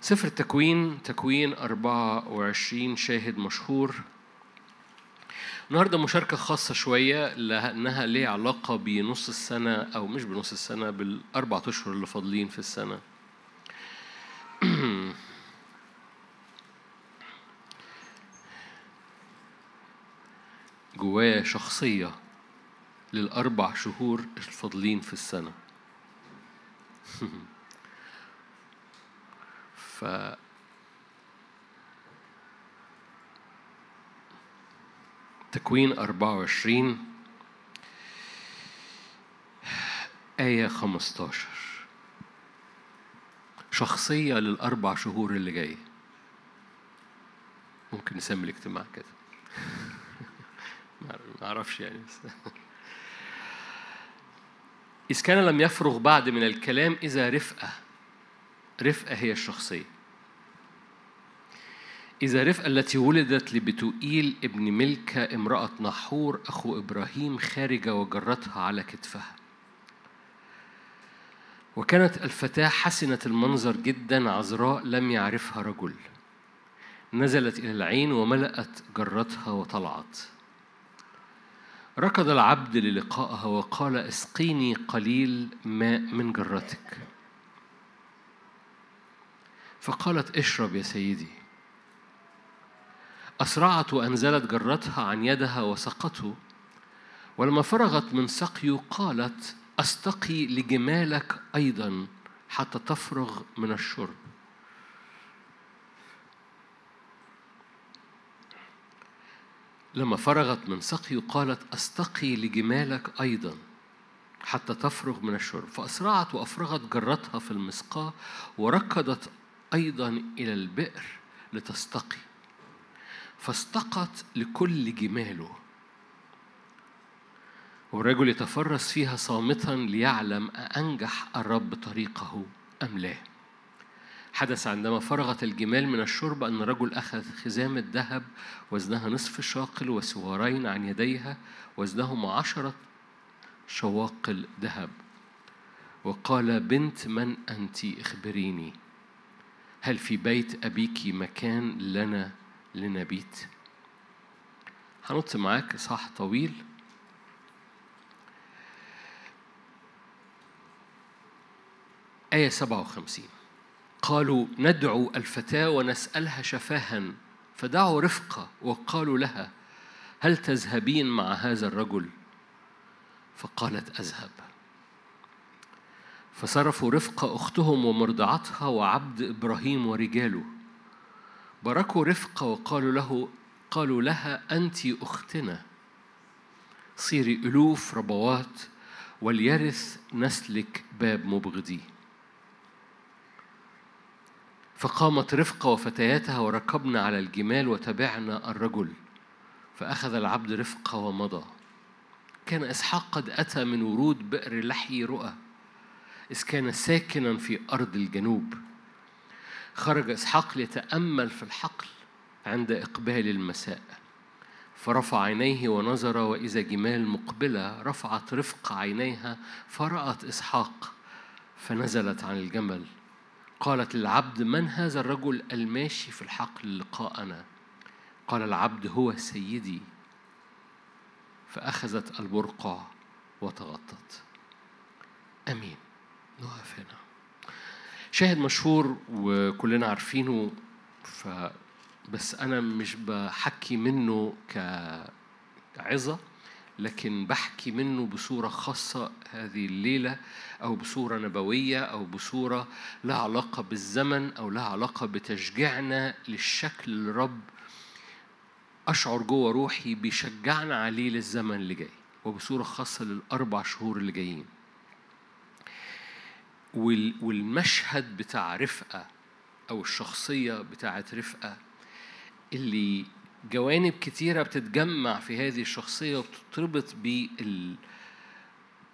سفر التكوين تكوين 24 شاهد مشهور النهارده مشاركة خاصة شوية لأنها ليها علاقة بنص السنة أو مش بنص السنة بالأربع أشهر اللي فاضلين في السنة. جوايا شخصية للأربع شهور الفاضلين في السنة. ف تكوين 24 آية 15 شخصية للأربع شهور اللي جاية. ممكن نسمي الاجتماع كده. ما أعرفش يعني بس. إذ كان لم يفرغ بعد من الكلام إذا رفقة. رفقة هي الشخصية. إذا رفقة التي ولدت لبتوئيل ابن ملكة امرأة نحور أخو إبراهيم خارجة وجرتها على كتفها. وكانت الفتاة حسنة المنظر جدا عذراء لم يعرفها رجل. نزلت إلى العين وملأت جرتها وطلعت. ركض العبد للقائها وقال أسقيني قليل ماء من جرتك. فقالت اشرب يا سيدي. أسرعت وأنزلت جرتها عن يدها وسقته ولما فرغت من سقيه قالت أستقي لجمالك أيضا حتى تفرغ من الشرب. لما فرغت من سقيه قالت أستقي لجمالك أيضا حتى تفرغ من الشرب. فأسرعت وأفرغت جرتها في المسقاة وركضت أيضا إلى البئر لتستقي. فاستقت لكل جماله. والرجل يتفرس فيها صامتا ليعلم أأنجح الرب طريقه أم لا. حدث عندما فرغت الجمال من الشرب أن الرجل أخذ خزامة ذهب وزنها نصف شاقل وسوارين عن يديها وزنهما عشرة شواقل ذهب. وقال بنت من أنت اخبريني. هل في بيت أبيك مكان لنا لنبيت؟ هنط معاك صح طويل. آية 57 قالوا ندعو الفتاة ونسألها شفاها فدعوا رفقة وقالوا لها هل تذهبين مع هذا الرجل؟ فقالت أذهب. فصرفوا رفقة أختهم ومرضعتها وعبد إبراهيم ورجاله. باركوا رفقة وقالوا له قالوا لها أنت أختنا. صيري ألوف ربوات وليرث نسلك باب مبغضي. فقامت رفقة وفتياتها وركبنا على الجمال وتبعنا الرجل. فأخذ العبد رفقة ومضى. كان إسحاق قد أتى من ورود بئر لحي رؤى. إذ كان ساكنا في أرض الجنوب خرج إسحاق ليتأمل في الحقل عند إقبال المساء فرفع عينيه ونظر وإذا جمال مقبلة رفعت رفق عينيها فرأت إسحاق فنزلت عن الجمل قالت للعبد من هذا الرجل الماشي في الحقل لقاءنا؟ قال العبد هو سيدي. فأخذت البرقع وتغطت. أمين. نقف هنا. شاهد مشهور وكلنا عارفينه ف بس أنا مش بحكي منه كعظة لكن بحكي منه بصورة خاصة هذه الليلة أو بصورة نبوية أو بصورة لها علاقة بالزمن أو لها علاقة بتشجيعنا للشكل اللي الرب أشعر جوه روحي بيشجعنا عليه للزمن اللي جاي وبصورة خاصة للأربع شهور اللي جايين. والمشهد بتاع رفقة أو الشخصية بتاعت رفقة اللي جوانب كتيرة بتتجمع في هذه الشخصية وبتتربط بال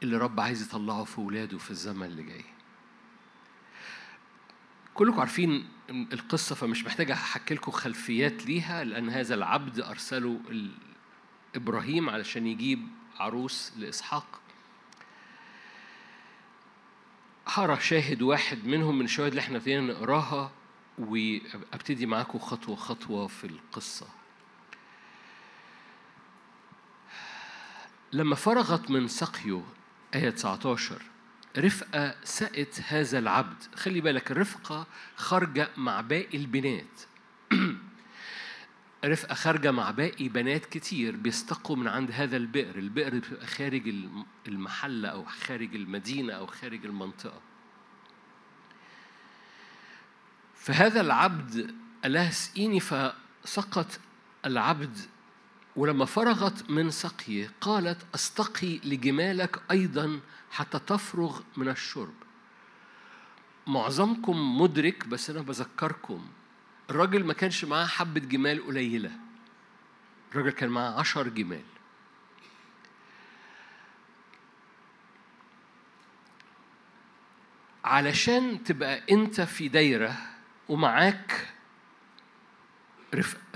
اللي رب عايز يطلعه في ولاده في الزمن اللي جاي. كلكم عارفين القصة فمش محتاج أحكي لكم خلفيات ليها لأن هذا العبد أرسله إبراهيم علشان يجيب عروس لإسحاق. هرى شاهد واحد منهم من الشواهد اللي إحنا ابتدينا نقراها وأبتدي معاكم خطوة خطوة في القصة. لما فرغت من سقيه آية 19 رفقة سقت هذا العبد. خلي بالك الرفقة خارجة مع باقي البنات. رفقة خارجة مع باقي بنات كتير بيستقوا من عند هذا البئر. البئر خارج المحلة أو خارج المدينة أو خارج المنطقة. فهذا العبد قال لها اسقيني فسقط العبد. ولما فرغت من سقيه قالت أستقي لجمالك أيضا حتى تفرغ من الشرب. معظمكم مدرك بس أنا بذكركم. الراجل ما كانش معاه حبة جمال قليلة. الراجل كان معاه عشر جمال. علشان تبقى انت في دايرة ومعاك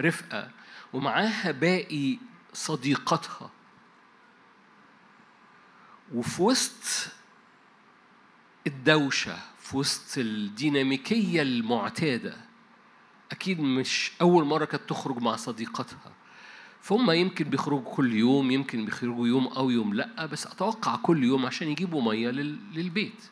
رفقة ومعاها باقي صديقتها وفي وسط الدوشة في وسط الديناميكية المعتادة أكيد مش أول مرة كانت تخرج مع صديقتها. فهم يمكن بيخرجوا كل يوم يمكن بيخرجوا يوم أو يوم لأ بس أتوقع كل يوم عشان يجيبوا مية للبيت.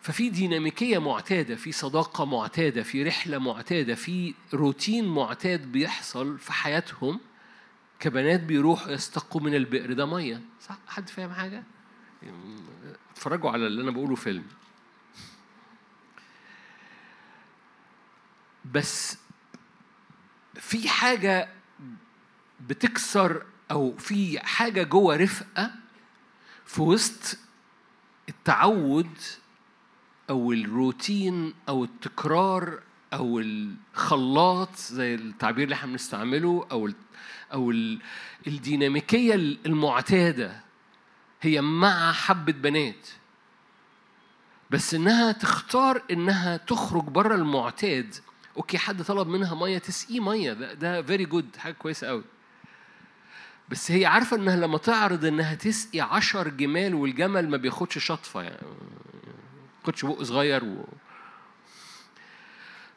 ففي ديناميكية معتادة في صداقة معتادة في رحلة معتادة في روتين معتاد بيحصل في حياتهم. كبنات بيروحوا يستقوا من البئر ده مية. صح؟ حد فاهم حاجة؟ اتفرجوا على اللي أنا بقوله فيلم. بس في حاجة بتكسر أو في حاجة جوه رفقة في وسط التعود أو الروتين أو التكرار أو الخلاط زي التعبير اللي إحنا بنستعمله أو أو الديناميكية المعتادة. هي مع حبة بنات. بس إنها تختار إنها تخرج بره المعتاد okay حد طلب منها مية تسقيه مية. ده ده very good حاجة كويسة قوي. بس هي عارفة إنها لما تعرض إنها تسقي عشر جمال والجمل ما بياخدش شطفة يعني كنتش بق صغير و...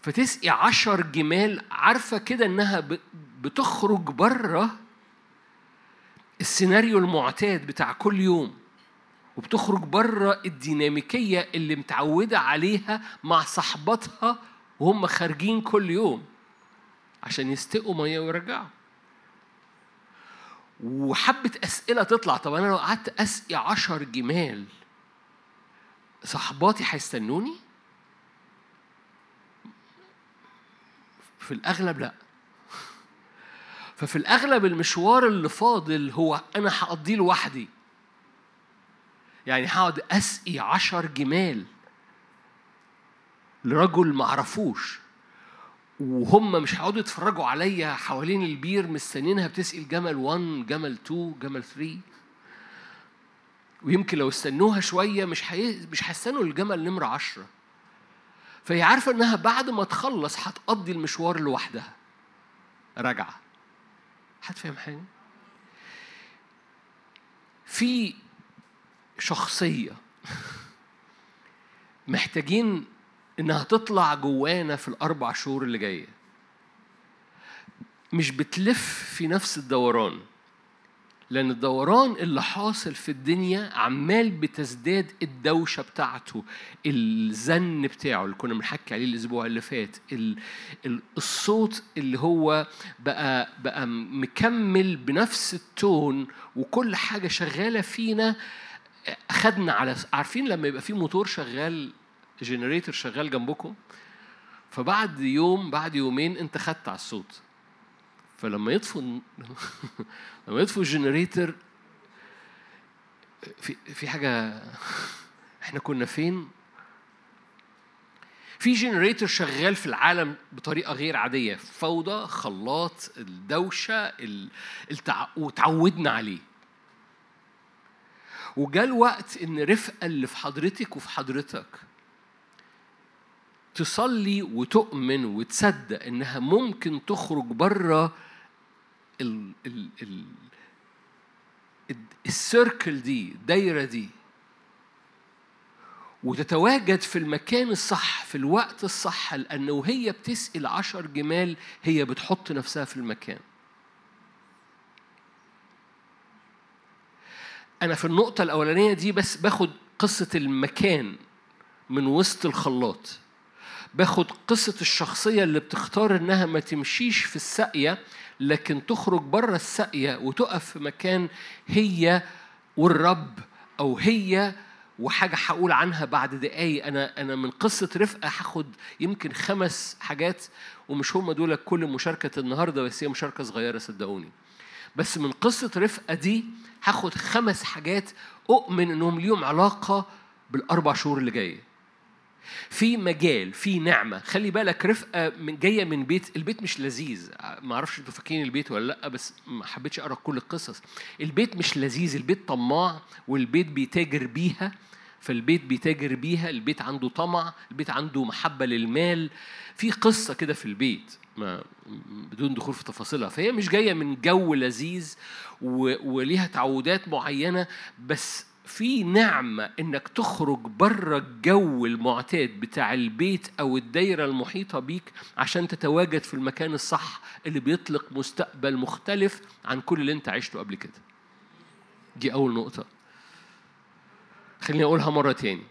فتسقي عشر جمال عارفة كده إنها بتخرج برة السيناريو المعتاد بتاع كل يوم وبتخرج برة الديناميكية اللي متعودة عليها مع صحباتها وهم خارجين كل يوم عشان يستقوا مية ويرجعوا. وحبة أسئلة تطلع. طب أنا لو قعدت أسقي عشر جمال صحباتي هيستنوني؟ في الأغلب لأ. ففي الأغلب المشوار اللي فاضل هو أنا هقضيه لوحدي. يعني هقعد أسقي عشر جمال. لرجل معرفوش وهم مش هيقعدوا يتفرجوا عليا حوالين البير مستنينها بتسقي الجمل 1 جمل 2 جمل 3 ويمكن لو استنوها شوية مش حي... مش هيستنوا الجمل نمرة عشرة. فهي عارفة إنها بعد ما تخلص هتقضي المشوار لوحدها. راجعة. حد فاهم حاجة؟ في شخصية محتاجين إنها تطلع جوانا في الأربع شهور اللي جاية. مش بتلف في نفس الدوران لأن الدوران اللي حاصل في الدنيا عمال بتزداد الدوشة بتاعته الزن بتاعه اللي كنا بنحكي عليه الأسبوع اللي فات الصوت اللي هو بقى بقى مكمل بنفس ال tone وكل حاجة شغالة فينا أخدنا على عارفين لما يبقى في موتور شغال generator شغال جنبكم فبعد يوم بعد يومين انت خدت على الصوت. فلما يطفوا لما يطفوا ال generator في في حاجة إحنا كنا فين؟ في جنريتور شغال في العالم بطريقة غير عادية فوضى خلاط الدوشة التع... وتعودنا عليه. وجاء الوقت إن رفقة اللي في حضرتك وفي حضرتك تصلي وتؤمن وتصدق إنها ممكن تخرج بره ال ال ال السيركل دي الدايرة دي. وتتواجد في المكان الصح في الوقت الصح لأنه وهي بتسقي العشر جمال هي بتحط نفسها في المكان. أنا في النقطة الأولانية دي بس باخد قصة المكان من وسط الخلاط. باخد قصة الشخصية اللي بتختار إنها ما تمشيش في الساقية لكن تخرج بره الساقية وتقف في مكان هي والرب أو هي وحاجة هقول عنها بعد دقايق. أنا أنا من قصة رفقة هاخد يمكن خمس حاجات ومش هم دول كل مشاركة النهاردة بس هي مشاركة صغيرة صدقوني. بس من قصة رفقة دي هاخد خمس حاجات أؤمن إنهم ليهم علاقة بالأربع شهور اللي جاية. في مجال في نعمة. خلي بالك رفقة من جاية من بيت البيت مش لذيذ. ما أعرفش أنتوا فاكرين البيت ولا لأ بس ما حبيتش أقرأ كل القصص. البيت مش لذيذ البيت طماع والبيت بيتاجر بيها. فالبيت بيتاجر بيها البيت عنده طمع البيت عنده محبة للمال. في قصة كده في البيت ما بدون دخول في تفاصيلها. فهي مش جاية من جو لذيذ وليها تعودات معينة بس في نعمة إنك تخرج بره الجو المعتاد بتاع البيت أو الدايرة المحيطة بيك عشان تتواجد في المكان الصح اللي بيطلق مستقبل مختلف عن كل اللي أنت عشته قبل كده. دي أول نقطة. خليني أقولها مرة تاني.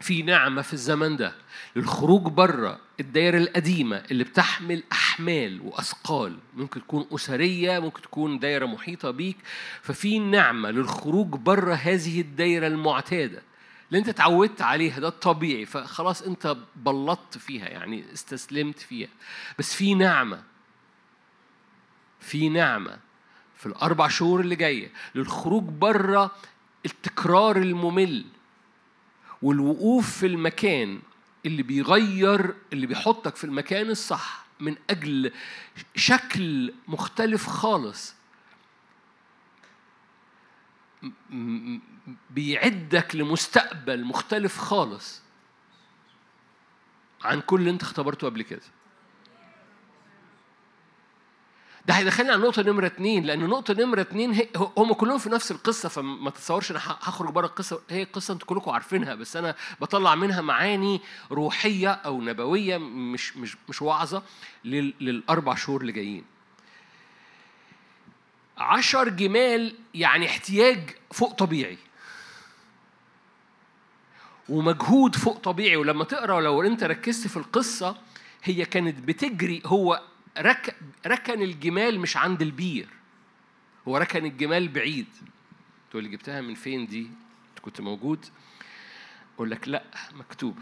في نعمة في الزمن ده للخروج بره الدائرة القديمة اللي بتحمل أحمال وأثقال. ممكن تكون أسرية ممكن تكون دائرة محيطة بيك. ففي نعمة للخروج بره هذه الدائرة المعتادة اللي أنت اتعودت عليها ده الطبيعي. فخلاص أنت بلطت فيها يعني استسلمت فيها. بس في نعمة في نعمة في الأربع شهور اللي جاية للخروج بره التكرار الممل والوقوف في المكان اللي بيغير اللي بيحطك في المكان الصح. من أجل شكل مختلف خالص. بيعدك لمستقبل مختلف خالص. عن كل اللي انت اختبرته قبل كده. ده هيدخلني على النقطة نمرة اتنين لأن النقطة نمرة اتنين هم كلهم في نفس القصة فما تتصورش أنا هخرج بره القصة هي قصة أنتوا كلكم عارفينها بس أنا بطلع منها معاني روحية أو نبوية مش مش مش وعظة للأربع شهور اللي جايين. عشر جمال يعني احتياج فوق طبيعي. ومجهود فوق طبيعي ولما تقرأ لو أنت ركزت في القصة هي كانت بتجري هو رك ركن الجمال مش عند البير هو ركن الجمال بعيد. تقول لي جبتها من فين دي؟ كنت موجود. أقول لك لا مكتوب.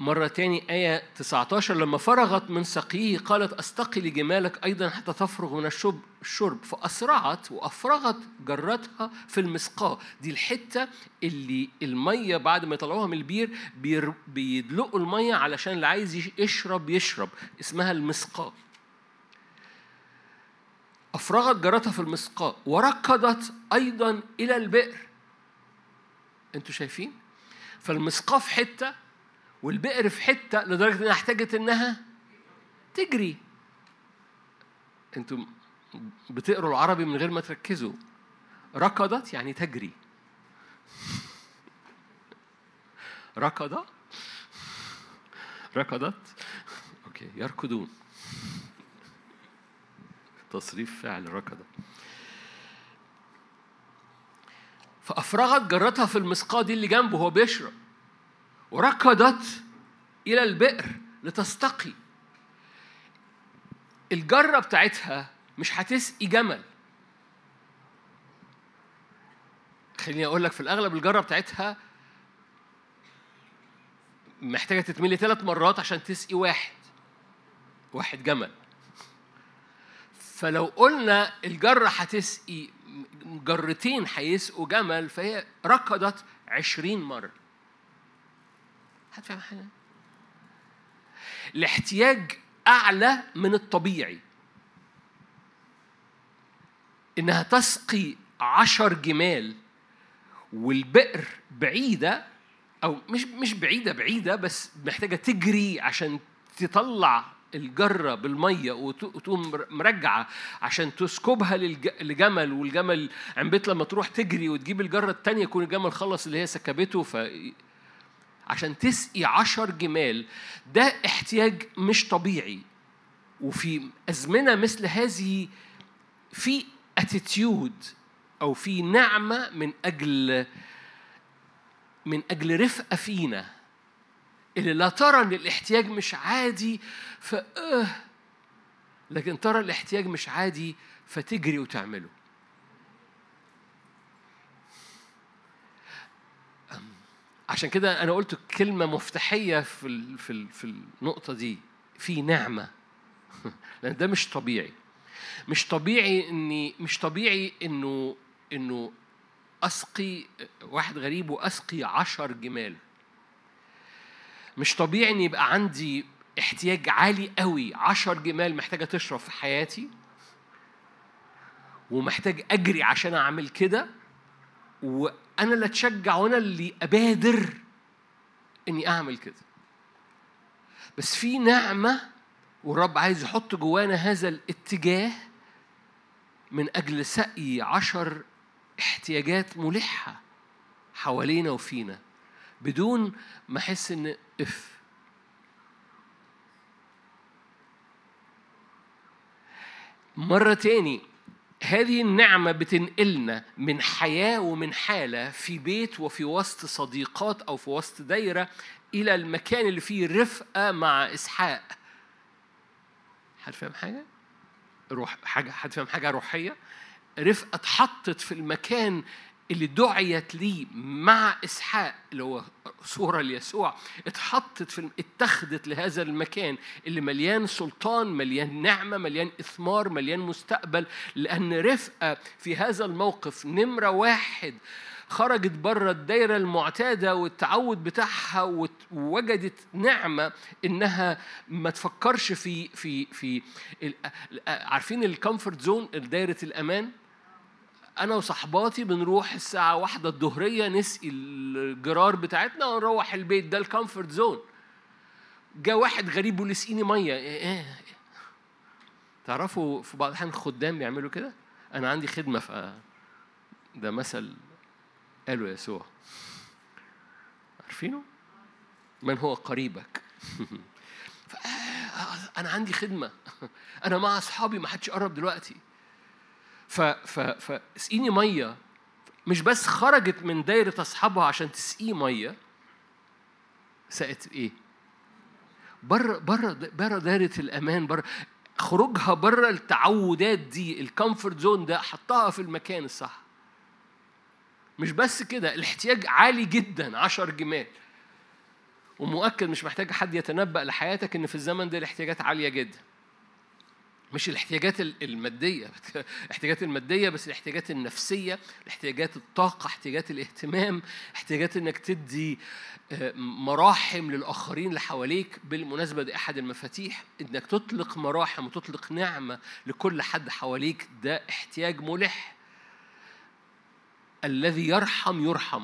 مرة تاني آية 19 لما فرغت من سقيه قالت أستقي لجمالك أيضا حتى تفرغ من الشرب الشرب. فأسرعت وأفرغت جرتها في المسقاة. دي الحتة اللي المية بعد ما يطلعوها من البير بيدلقوا المية علشان اللي عايز يشرب يشرب اسمها المسقاة. أفرغت جرتها في المسقاة. وركضت أيضا إلى البئر. أنتوا شايفين؟ فالمسقاة في حتة والبئر في حتة لدرجة إنها احتاجت إنها تجري. أنتم بتقروا العربي من غير ما تركزوا. ركضت يعني تجري. ركض. ركضت. أوكي يركضون. تصريف فعل ركض. فأفرغت جرتها في المسقاه دي اللي جنبه هو بيشرب. وركضت إلى البئر لتستقي. الجرة بتاعتها مش هتسقي جمل. خليني أقول لك في الأغلب الجرة بتاعتها محتاجة تتملي ثلاث مرات عشان تسقي واحد. واحد جمل. فلو قلنا الجرة هتسقي جرتين هيسقوا جمل فهي ركضت عشرين مرة. حد فاهم حاجة؟ الاحتياج أعلى من الطبيعي إنها تسقي عشر جمال والبئر بعيدة أو مش مش بعيدة بعيدة بس محتاجة تجري عشان تطلع الجرة بالمية وتقوم مرجعة عشان تسكبها للجمل والجمل عمبيت لما تروح تجري وتجيب الجرة التانية يكون الجمل خلص اللي هي سكبته ف عشان تسقي عشر جمال ده احتياج مش طبيعي. وفي أزمنة مثل هذه في اتيتيود أو في نعمة من أجل من أجل رفقة فينا. اللي لا ترى إن الاحتياج مش عادي ف آه، لكن ترى الاحتياج مش عادي فتجري وتعمله. عشان كده أنا قلت كلمة مفتاحية في في في النقطة دي في نعمة. لأن ده مش طبيعي. مش طبيعي إني مش طبيعي إنه إنه أسقي واحد غريب وأسقي عشر جمال. مش طبيعي إن يبقى عندي احتياج عالي قوي. عشر جمال محتاجة تشرب في حياتي ومحتاج أجري عشان أعمل كده وأنا اللي أتشجع وأنا اللي أبادر إني أعمل كده. بس في نعمة والرب عايز يحط جوانا هذا الاتجاه من أجل سقي عشر احتياجات ملحة حوالينا وفينا. بدون ما أحس إن إف. مرة تاني هذه النعمة بتنقلنا من حياة ومن حالة في بيت وفي وسط صديقات أو في وسط دايرة إلى المكان اللي فيه رفقة مع إسحاق حد فاهم حاجة؟ روح حاجة حد فاهم حاجة روحية؟ رفقة اتحطت في المكان اللي دعيت ليه مع إسحاق اللي هو صوره ليسوع اتحطت في اتخذت لهذا المكان اللي مليان سلطان مليان نعمة مليان إثمار مليان مستقبل لأن رفقة في هذا الموقف نمرة واحد خرجت بره الدايرة المعتادة والتعود بتاعها ووجدت نعمة إنها ما تفكرش في في في عارفين ال comfort zone دايرة الأمان؟ أنا وصحباتي بنروح الساعة واحدة الظهرية نسقي الجرار بتاعتنا ونروح البيت ده ال comfort zone جا واحد غريب واللي يسقيني مية. إيه إيه تعرفوا في بعض الأحيان الخدام بيعملوا كده؟ أنا عندي خدمة ف ده مثل قاله يسوع. عارفينه؟ من هو قريبك؟ أنا عندي خدمة. أنا مع أصحابي ما حدش يقرب دلوقتي. فاسقيني مية. مش بس خرجت من دايرة أصحابها عشان تسقيه مية. سقت إيه؟ بره بره بره دايرة الأمان بره خروجها بره التعودات دي ال comfort zone ده حطها في المكان الصح. مش بس كده الاحتياج عالي جدا عشر جمال. ومؤكد مش محتاج حد يتنبأ لحياتك إن في الزمن ده الاحتياجات عالية جدا. مش الاحتياجات المادية. الاحتياجات المادية بس الاحتياجات النفسية الاحتياجات الطاقة احتياجات الاهتمام احتياجات إنك تدي آه، مراحم للآخرين اللي حواليك بالمناسبة دي أحد المفاتيح. إنك تطلق مراحم وتطلق نعمة لكل حد حواليك ده احتياج ملح. الذي يرحم يرحم.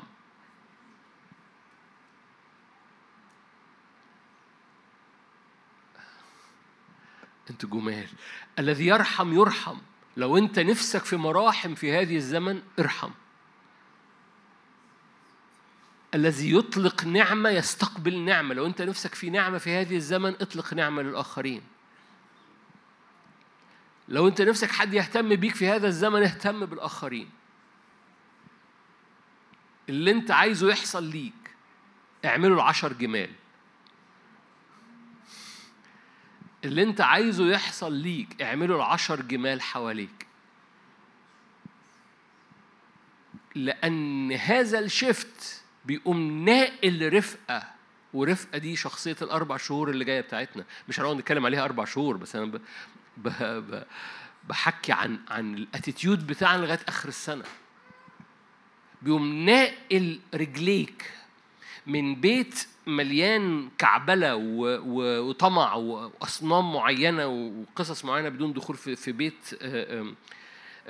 أنت جمال. الذي يرحم يرحم. لو أنت نفسك في مراحم في هذه الزمن ارحم. الذي يطلق نعمة يستقبل نعمة. لو أنت نفسك في نعمة في هذه الزمن اطلق نعمة للآخرين. لو أنت نفسك حد يهتم بيك في هذا الزمن اهتم بالآخرين. اللي أنت عايزه يحصل ليك. اعمله العشر جمال. اللي انت عايزه يحصل ليك اعمله العشر جمال حواليك. لأن هذا الشفت بيقوم ناقل رفقة ورفقة دي شخصية الأربع شهور اللي جاية بتاعتنا. مش هنقعد نتكلم عليها أربع شهور بس أنا ب... ب... ب... بحكي عن عن الأتيتيود بتاعنا لغاية آخر السنة. بيقوم ناقل رجليك من بيت مليان كعبلة وطمع وأصنام معينة وقصص معينة بدون دخول في بيت آه،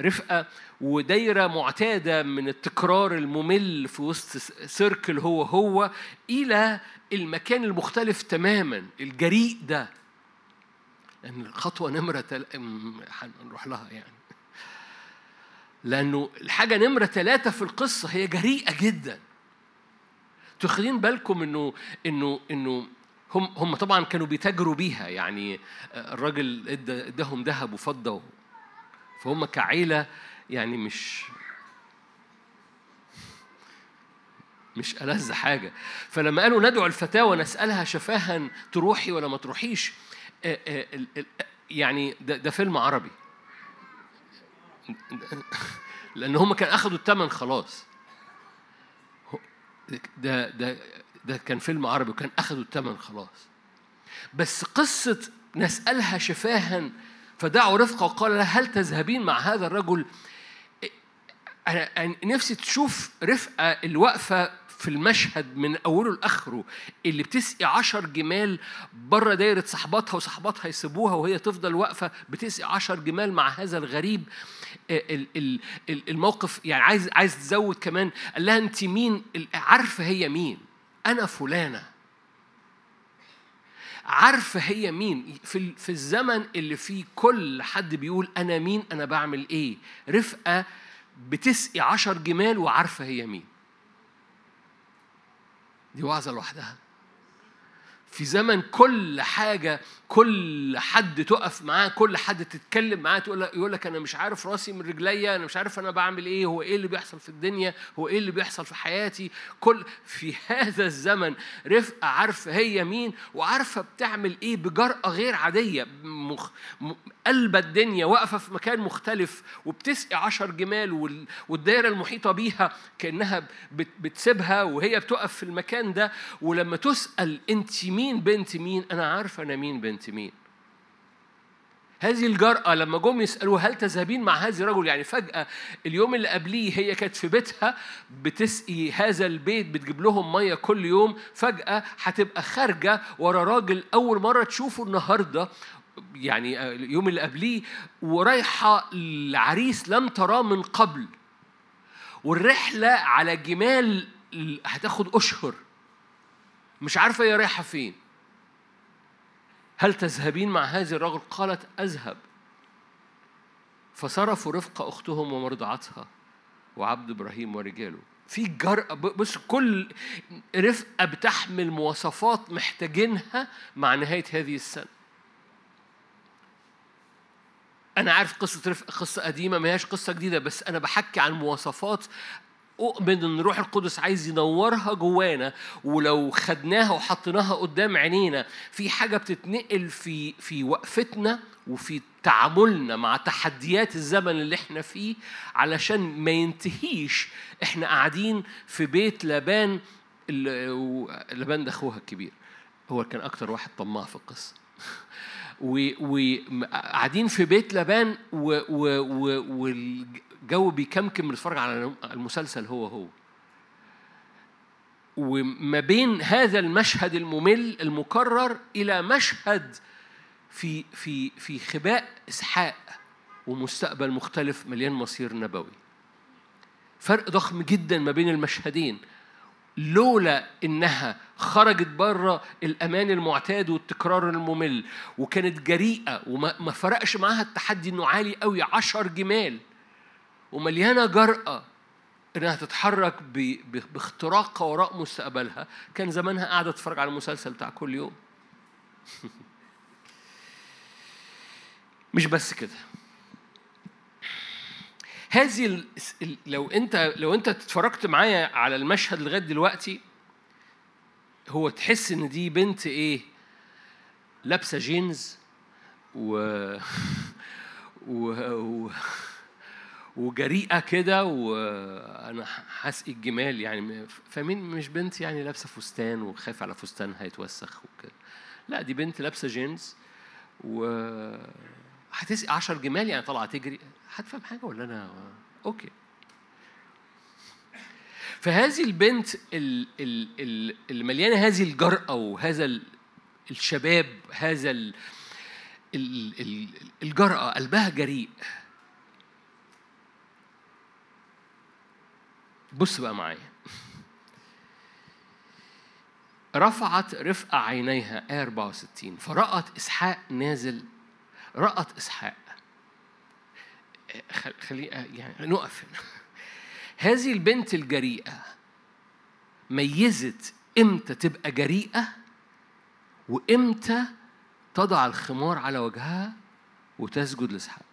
رفقة ودايرة معتادة من التكرار الممل في وسط سيركل هو هو إلى المكان المختلف تماما الجريء ده. يعني الخطوة نمرة تل... هنروح لها يعني. لأنه الحاجة نمرة ثلاثة في القصة هي جريئة جدا. تاخدين بالكم إنه إنه إنه هم هم طبعا كانوا بيتاجروا بيها يعني الراجل ادى إداهم ذهب وفضة فهم كعيلة يعني مش مش ألذ حاجة. فلما قالوا ندعو الفتاة ونسألها شفاها تروحي ولا ما تروحيش يعني ده, ده فيلم عربي. لأن هم كان أخدوا الثمن خلاص. ده ده ده كان فيلم عربي وكان أخدوا الثمن خلاص. بس قصة نسألها شفاها فدعوا رفقة وقال لها هل تذهبين مع هذا الرجل؟ أنا نفسي تشوف رفقة الوقفة في المشهد من أوله لآخره اللي بتسقي عشر جمال بره دايرة صحباتها وصحباتها يسيبوها وهي تفضل واقفة بتسقي عشر جمال مع هذا الغريب. الموقف يعني عايز عايز تزود كمان. قال لها أنت مين؟ عارفة هي مين؟ أنا فلانة. عارفة هي مين؟ في في الزمن اللي فيه كل حد بيقول أنا مين أنا بعمل إيه؟ رفقة بتسقي عشر جمال وعارفة هي مين. دي وعظة لوحدها. في زمن كل حاجة كل حد تقف معاه كل حد تتكلم معاه تقول يقول لك أنا مش عارف راسي من رجليا أنا مش عارف أنا بعمل إيه هو إيه اللي بيحصل في الدنيا هو إيه اللي بيحصل في حياتي. كل في هذا الزمن رفقة عارفة هي مين وعارفة بتعمل إيه بجرأة غير عادية. مخ... قلب الدنيا واقفة في مكان مختلف وبتسقي عشر جمال والدائرة المحيطة بيها كأنها بتسيبها وهي بتقف في المكان ده. ولما تسأل أنت مين بنت مين أنا عارفة أنا مين بنت مين. هذه الجرأة لما جم يسألوا هل تذهبين مع هذا الرجل يعني فجأة اليوم اللي قبليه هي كانت في بيتها بتسقي هذا البيت بتجيب لهم مية كل يوم فجأة هتبقى خارجة ورا راجل أول مرة تشوفه النهاردة يعني اليوم اللي قبليه ورايحة العريس لم تراه من قبل. والرحلة على جمال هتاخد أشهر. مش عارفة هي رايحة فين. هل تذهبين مع هذا الرجل؟ قالت أذهب. فصرفوا رفق أختهم ومرضعتها وعبد إبراهيم ورجاله. في جرأة. بص كل رفقة بتحمل مواصفات محتاجينها مع نهاية هذه السنة. أنا عارف قصة رفقة قصة قديمة ما هياش قصة جديدة بس أنا بحكي عن مواصفات أؤمن إن الروح القدس عايز ينورها جوانا ولو خدناها وحطيناها قدام عينينا في حاجة بتتنقل في في وقفتنا وفي تعاملنا مع تحديات الزمن اللي إحنا فيه علشان ما ينتهيش إحنا قاعدين في بيت لبان لبان ده أخوها الكبير. هو كان أكتر واحد طماع في القصة. وقاعدين في بيت لبان والجو بيكمكم بنتفرج على المسلسل هو هو. وما بين هذا المشهد الممل المكرر إلى مشهد في في في خباء إسحاق ومستقبل مختلف مليان مصير نبوي. فرق ضخم جدا ما بين المشهدين. لولا إنها خرجت بره الأمان المعتاد والتكرار الممل وكانت جريئة وما فرقش معاها التحدي إنه عالي قوي عشر جمال. ومليانة جرأة إنها تتحرك باختراقها وراء مستقبلها. كان زمانها قاعدة تتفرج على المسلسل بتاع كل يوم. مش بس كده. هذه لو أنت لو أنت اتفرجت معايا على المشهد لغاية دلوقتي هو تحس إن دي بنت إيه؟ لابسة جينز و و, و... وجريئة كده وأنا هسقي الجمال يعني فاهمين مش بنت يعني لابسة فستان وخايف على فستانها يتوسخ وكده. لا دي بنت لابسة جينز و هتسقي 10 جمال يعني طالعة تجري هتفهم حاجة ولا أنا؟ okay. فهذه البنت اللي مليانه هذه الجرأة وهذا الشباب هذا الجرأة قلبها جريء. بص بقى معايا. رفعت رفقة عينيها آية 64 فرأت إسحاق نازل. رأت إسحاق. خلي يعني نقف هنا. هذه البنت الجريئة ميزت إمتى تبقى جريئة وإمتى تضع الخمار على وجهها وتسجد لإسحاق.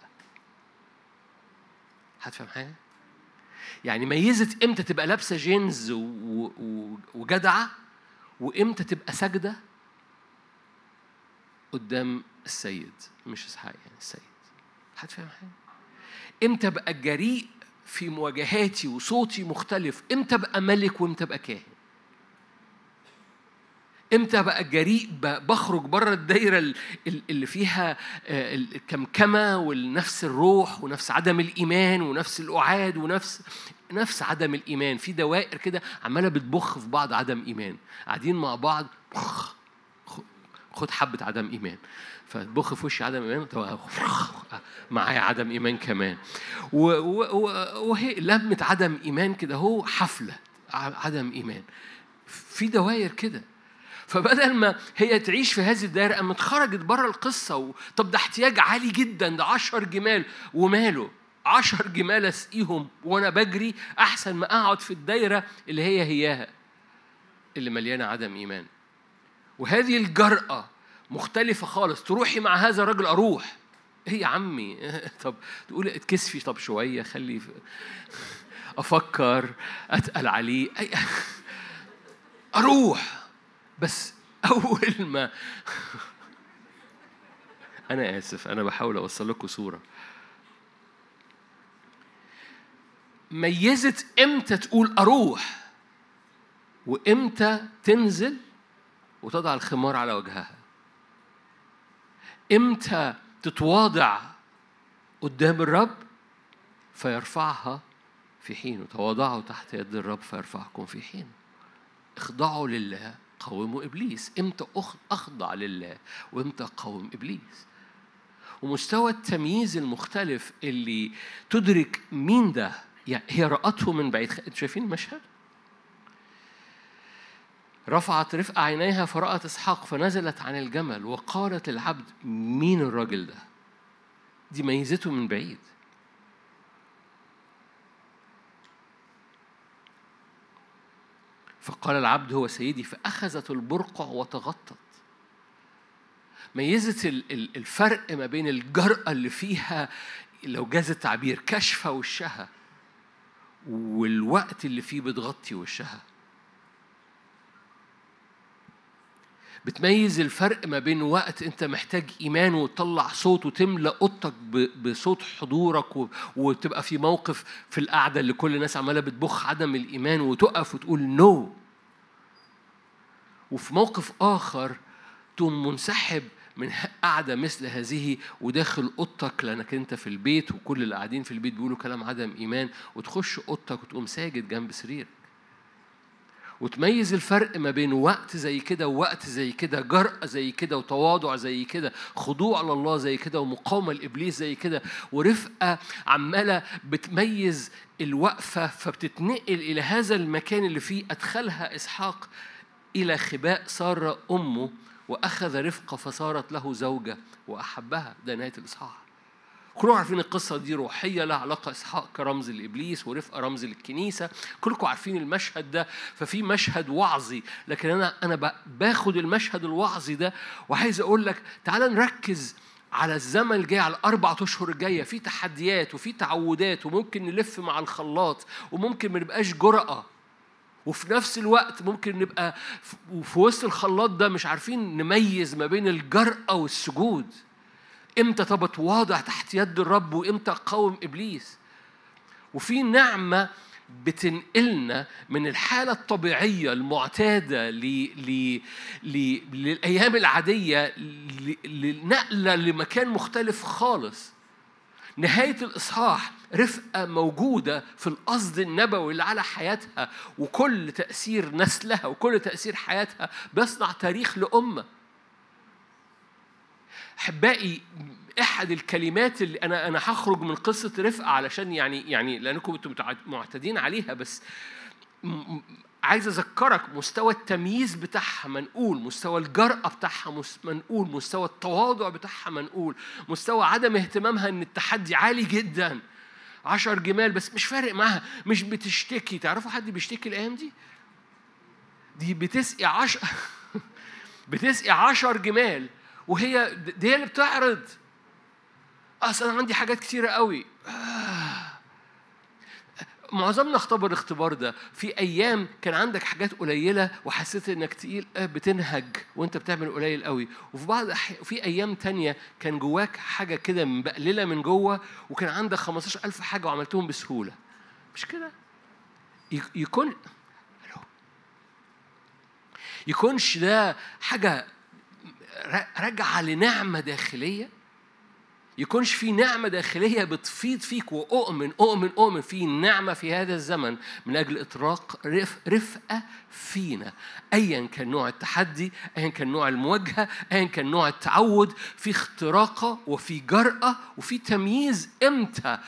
هتفهم حاجة؟ يعني ميزت إمتى تبقى لابسة جينز وجدعة وإمتى تبقى ساجدة قدام السيد مش إسحاق يعني السيد. هتفهم حاجة؟ إمتى أبقى جريء في مواجهاتي وصوتي مختلف؟ إمتى أبقى ملك وإمتى أبقى كاهن؟ إمتى بقى جريء بخرج بره الدايرة اللي فيها آه، الكمكمة والنفس الروح ونفس عدم الإيمان ونفس الاعاد ونفس نفس عدم الإيمان. في دوائر كده عمالة بتبخ في بعض عدم إيمان. قاعدين مع بعض خد حبة عدم إيمان. فتبخ في وشي عدم إيمان معايا عدم إيمان كمان. وهي لمة عدم إيمان كده هو حفلة عدم إيمان. في دوائر كده. فبدل ما هي تعيش في هذه الدائرة قامت خرجت بره القصة و... طب ده احتياج عالي جدا ده عشر جمال وماله؟ عشر جمال أسقيهم وأنا بجري أحسن ما أقعد في الدايرة اللي هي هياها اللي مليانة عدم إيمان. وهذه الجرأة مختلفة خالص. تروحي مع هذا الرجل أروح. إيه يا عمي؟ طب تقول اتكسفي. طب شوية خلي أفكر أتقل عليه. أروح. بس أول ما أنا آسف أنا بحاول أوصل لكم صورة. ميزت إمتى تقول أروح وإمتى تنزل وتضع الخمار على وجهها؟ إمتى تتواضع قدام الرب فيرفعها في حينه تواضعوا تحت يد الرب فيرفعكم في حينه اخضعوا لله قاوموا إبليس. إمتى أخضع لله وإمتى أقاوم إبليس؟ ومستوى التمييز المختلف اللي تدرك مين ده؟ يعني هي رأته من بعيد. أنتوا شايفين المشهد؟ رفعت رفقة عينيها فرأت إسحاق فنزلت عن الجمل وقالت للعبد مين الراجل ده؟ دي ميزته من بعيد. فقال العبد هو سيدي فأخذت البرقع وتغطت. ميزت الفرق ما بين الجرأة اللي فيها لو جاز التعبير كشفة وشها والوقت اللي فيه بتغطي وشها. بتميز الفرق ما بين وقت انت محتاج ايمان وتطلع صوت وتملى اوضتك بصوت حضورك وتبقى في موقف في القعدة اللي كل الناس عمالة بتبخ عدم الايمان وتقف وتقول نو. وفي موقف آخر تقوم منسحب من قعدة مثل هذه وداخل أوضتك لأنك أنت في البيت وكل اللي قاعدين في البيت بيقولوا كلام عدم إيمان وتخش أوضتك وتقوم ساجد جنب سريرك وتميز الفرق ما بين وقت زي كده ووقت زي كده جرأة زي كده وتواضع زي كده خضوع لله زي كده ومقاومة لإبليس زي كده ورفقة عمالة بتميز الوقفة فبتتنقل إلى هذا المكان اللي فيه أدخلها إسحاق إلى خباء سارة أمه وأخذ رفقة فصارت له زوجة وأحبها. ده نهاية الإصحاح. كلكم عارفين القصة دي روحية لها علاقة إسحاق كرمز لإبليس ورفقة رمز للكنيسة كلكم عارفين المشهد ده ففي مشهد وعظي. لكن أنا أنا باخد المشهد الوعظي ده وعايز أقول لك تعال نركز على الزمن الجاي على الأربع أشهر الجاية. في تحديات وفي تعودات وممكن نلف مع الخلاط وممكن ما نبقاش جرأة. وفي نفس الوقت ممكن نبقى في وسط الخلاط ده مش عارفين نميز ما بين الجرأة والسجود. إمتى طب اتواضع تحت يد الرب وامتى اقاوم إبليس. وفي نعمة بتنقلنا من الحالة الطبيعية المعتادة ل... ل... ل... للأيام العادية لنقلة لمكان مختلف خالص. نهاية الإصحاح رفقة موجودة في القصد النبوي اللي على حياتها وكل تأثير نسلها وكل تأثير حياتها بيصنع تاريخ لأمة. أحبائي احد الكلمات اللي أنا أنا هخرج من قصة رفقة علشان يعني يعني لانكم أنتم معتادين عليها بس عايز اذكرك مستوى التمييز بتاعها منقول مستوى الجرأة بتاعها منقول مستوى التواضع بتاعها منقول مستوى عدم اهتمامها ان التحدي عالي جدا. عشر جمال بس مش فارق معاها مش بتشتكي. تعرفوا حد بيشتكي الأيام دي؟ دي بتسقي عشر بتسقي عشر جمال. وهي دي اللي بتعرض. أصل أنا عندي حاجات كتيرة قوي. آه. معظمنا اختبر الاختبار ده. في أيام كان عندك حاجات قليلة وحسيت إنك تقيل آه، بتنهج وأنت بتعمل قليل قوي. وفي بعض في أيام تانية كان جواك حاجة كده مبقللة من جوه وكان عندك 15000 حاجة وعملتهم بسهولة. مش كده؟ يكون يكونش ده حاجة راجعه لنعمة داخلية. يكونش في نعمة داخلية بتفيض فيك وأؤمن أؤمن أؤمن. في نعمة في هذا الزمن من أجل إطراق رف رفقة فينا. أيا كان نوع التحدي أيا كان نوع المواجهة أيا كان نوع التعود. في اختراقة وفي جرأة وفي تمييز. إمتى؟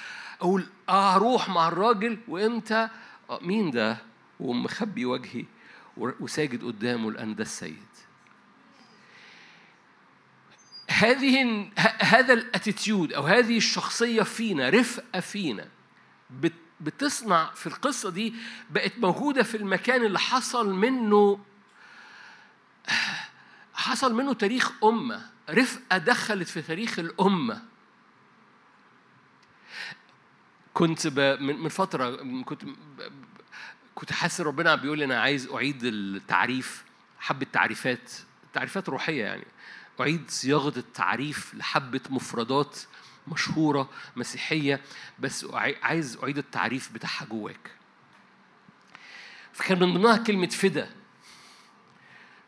أقول آه أروح مع الراجل وإمتى؟ آه مين ده؟ ومخبي وجهي وساجد قدامه لأن ده السيد هذه هذا الأتيتيود أو هذه الشخصية فينا رفقة فينا بتصنع في القصة دي بقت موجودة في المكان اللي حصل منه حصل منه تاريخ أمة رفقة دخلت في تاريخ الأمة. كنت من فترة كنت كنت حاسس ربنا بيقول لي أنا عايز أعيد التعريف حبة تعريفات تعريفات روحية يعني. أعيد صياغة التعريف لحبة مفردات مشهورة مسيحية بس عايز أعيد التعريف بتاعها جواك. فكان من ضمنها كلمة فدا.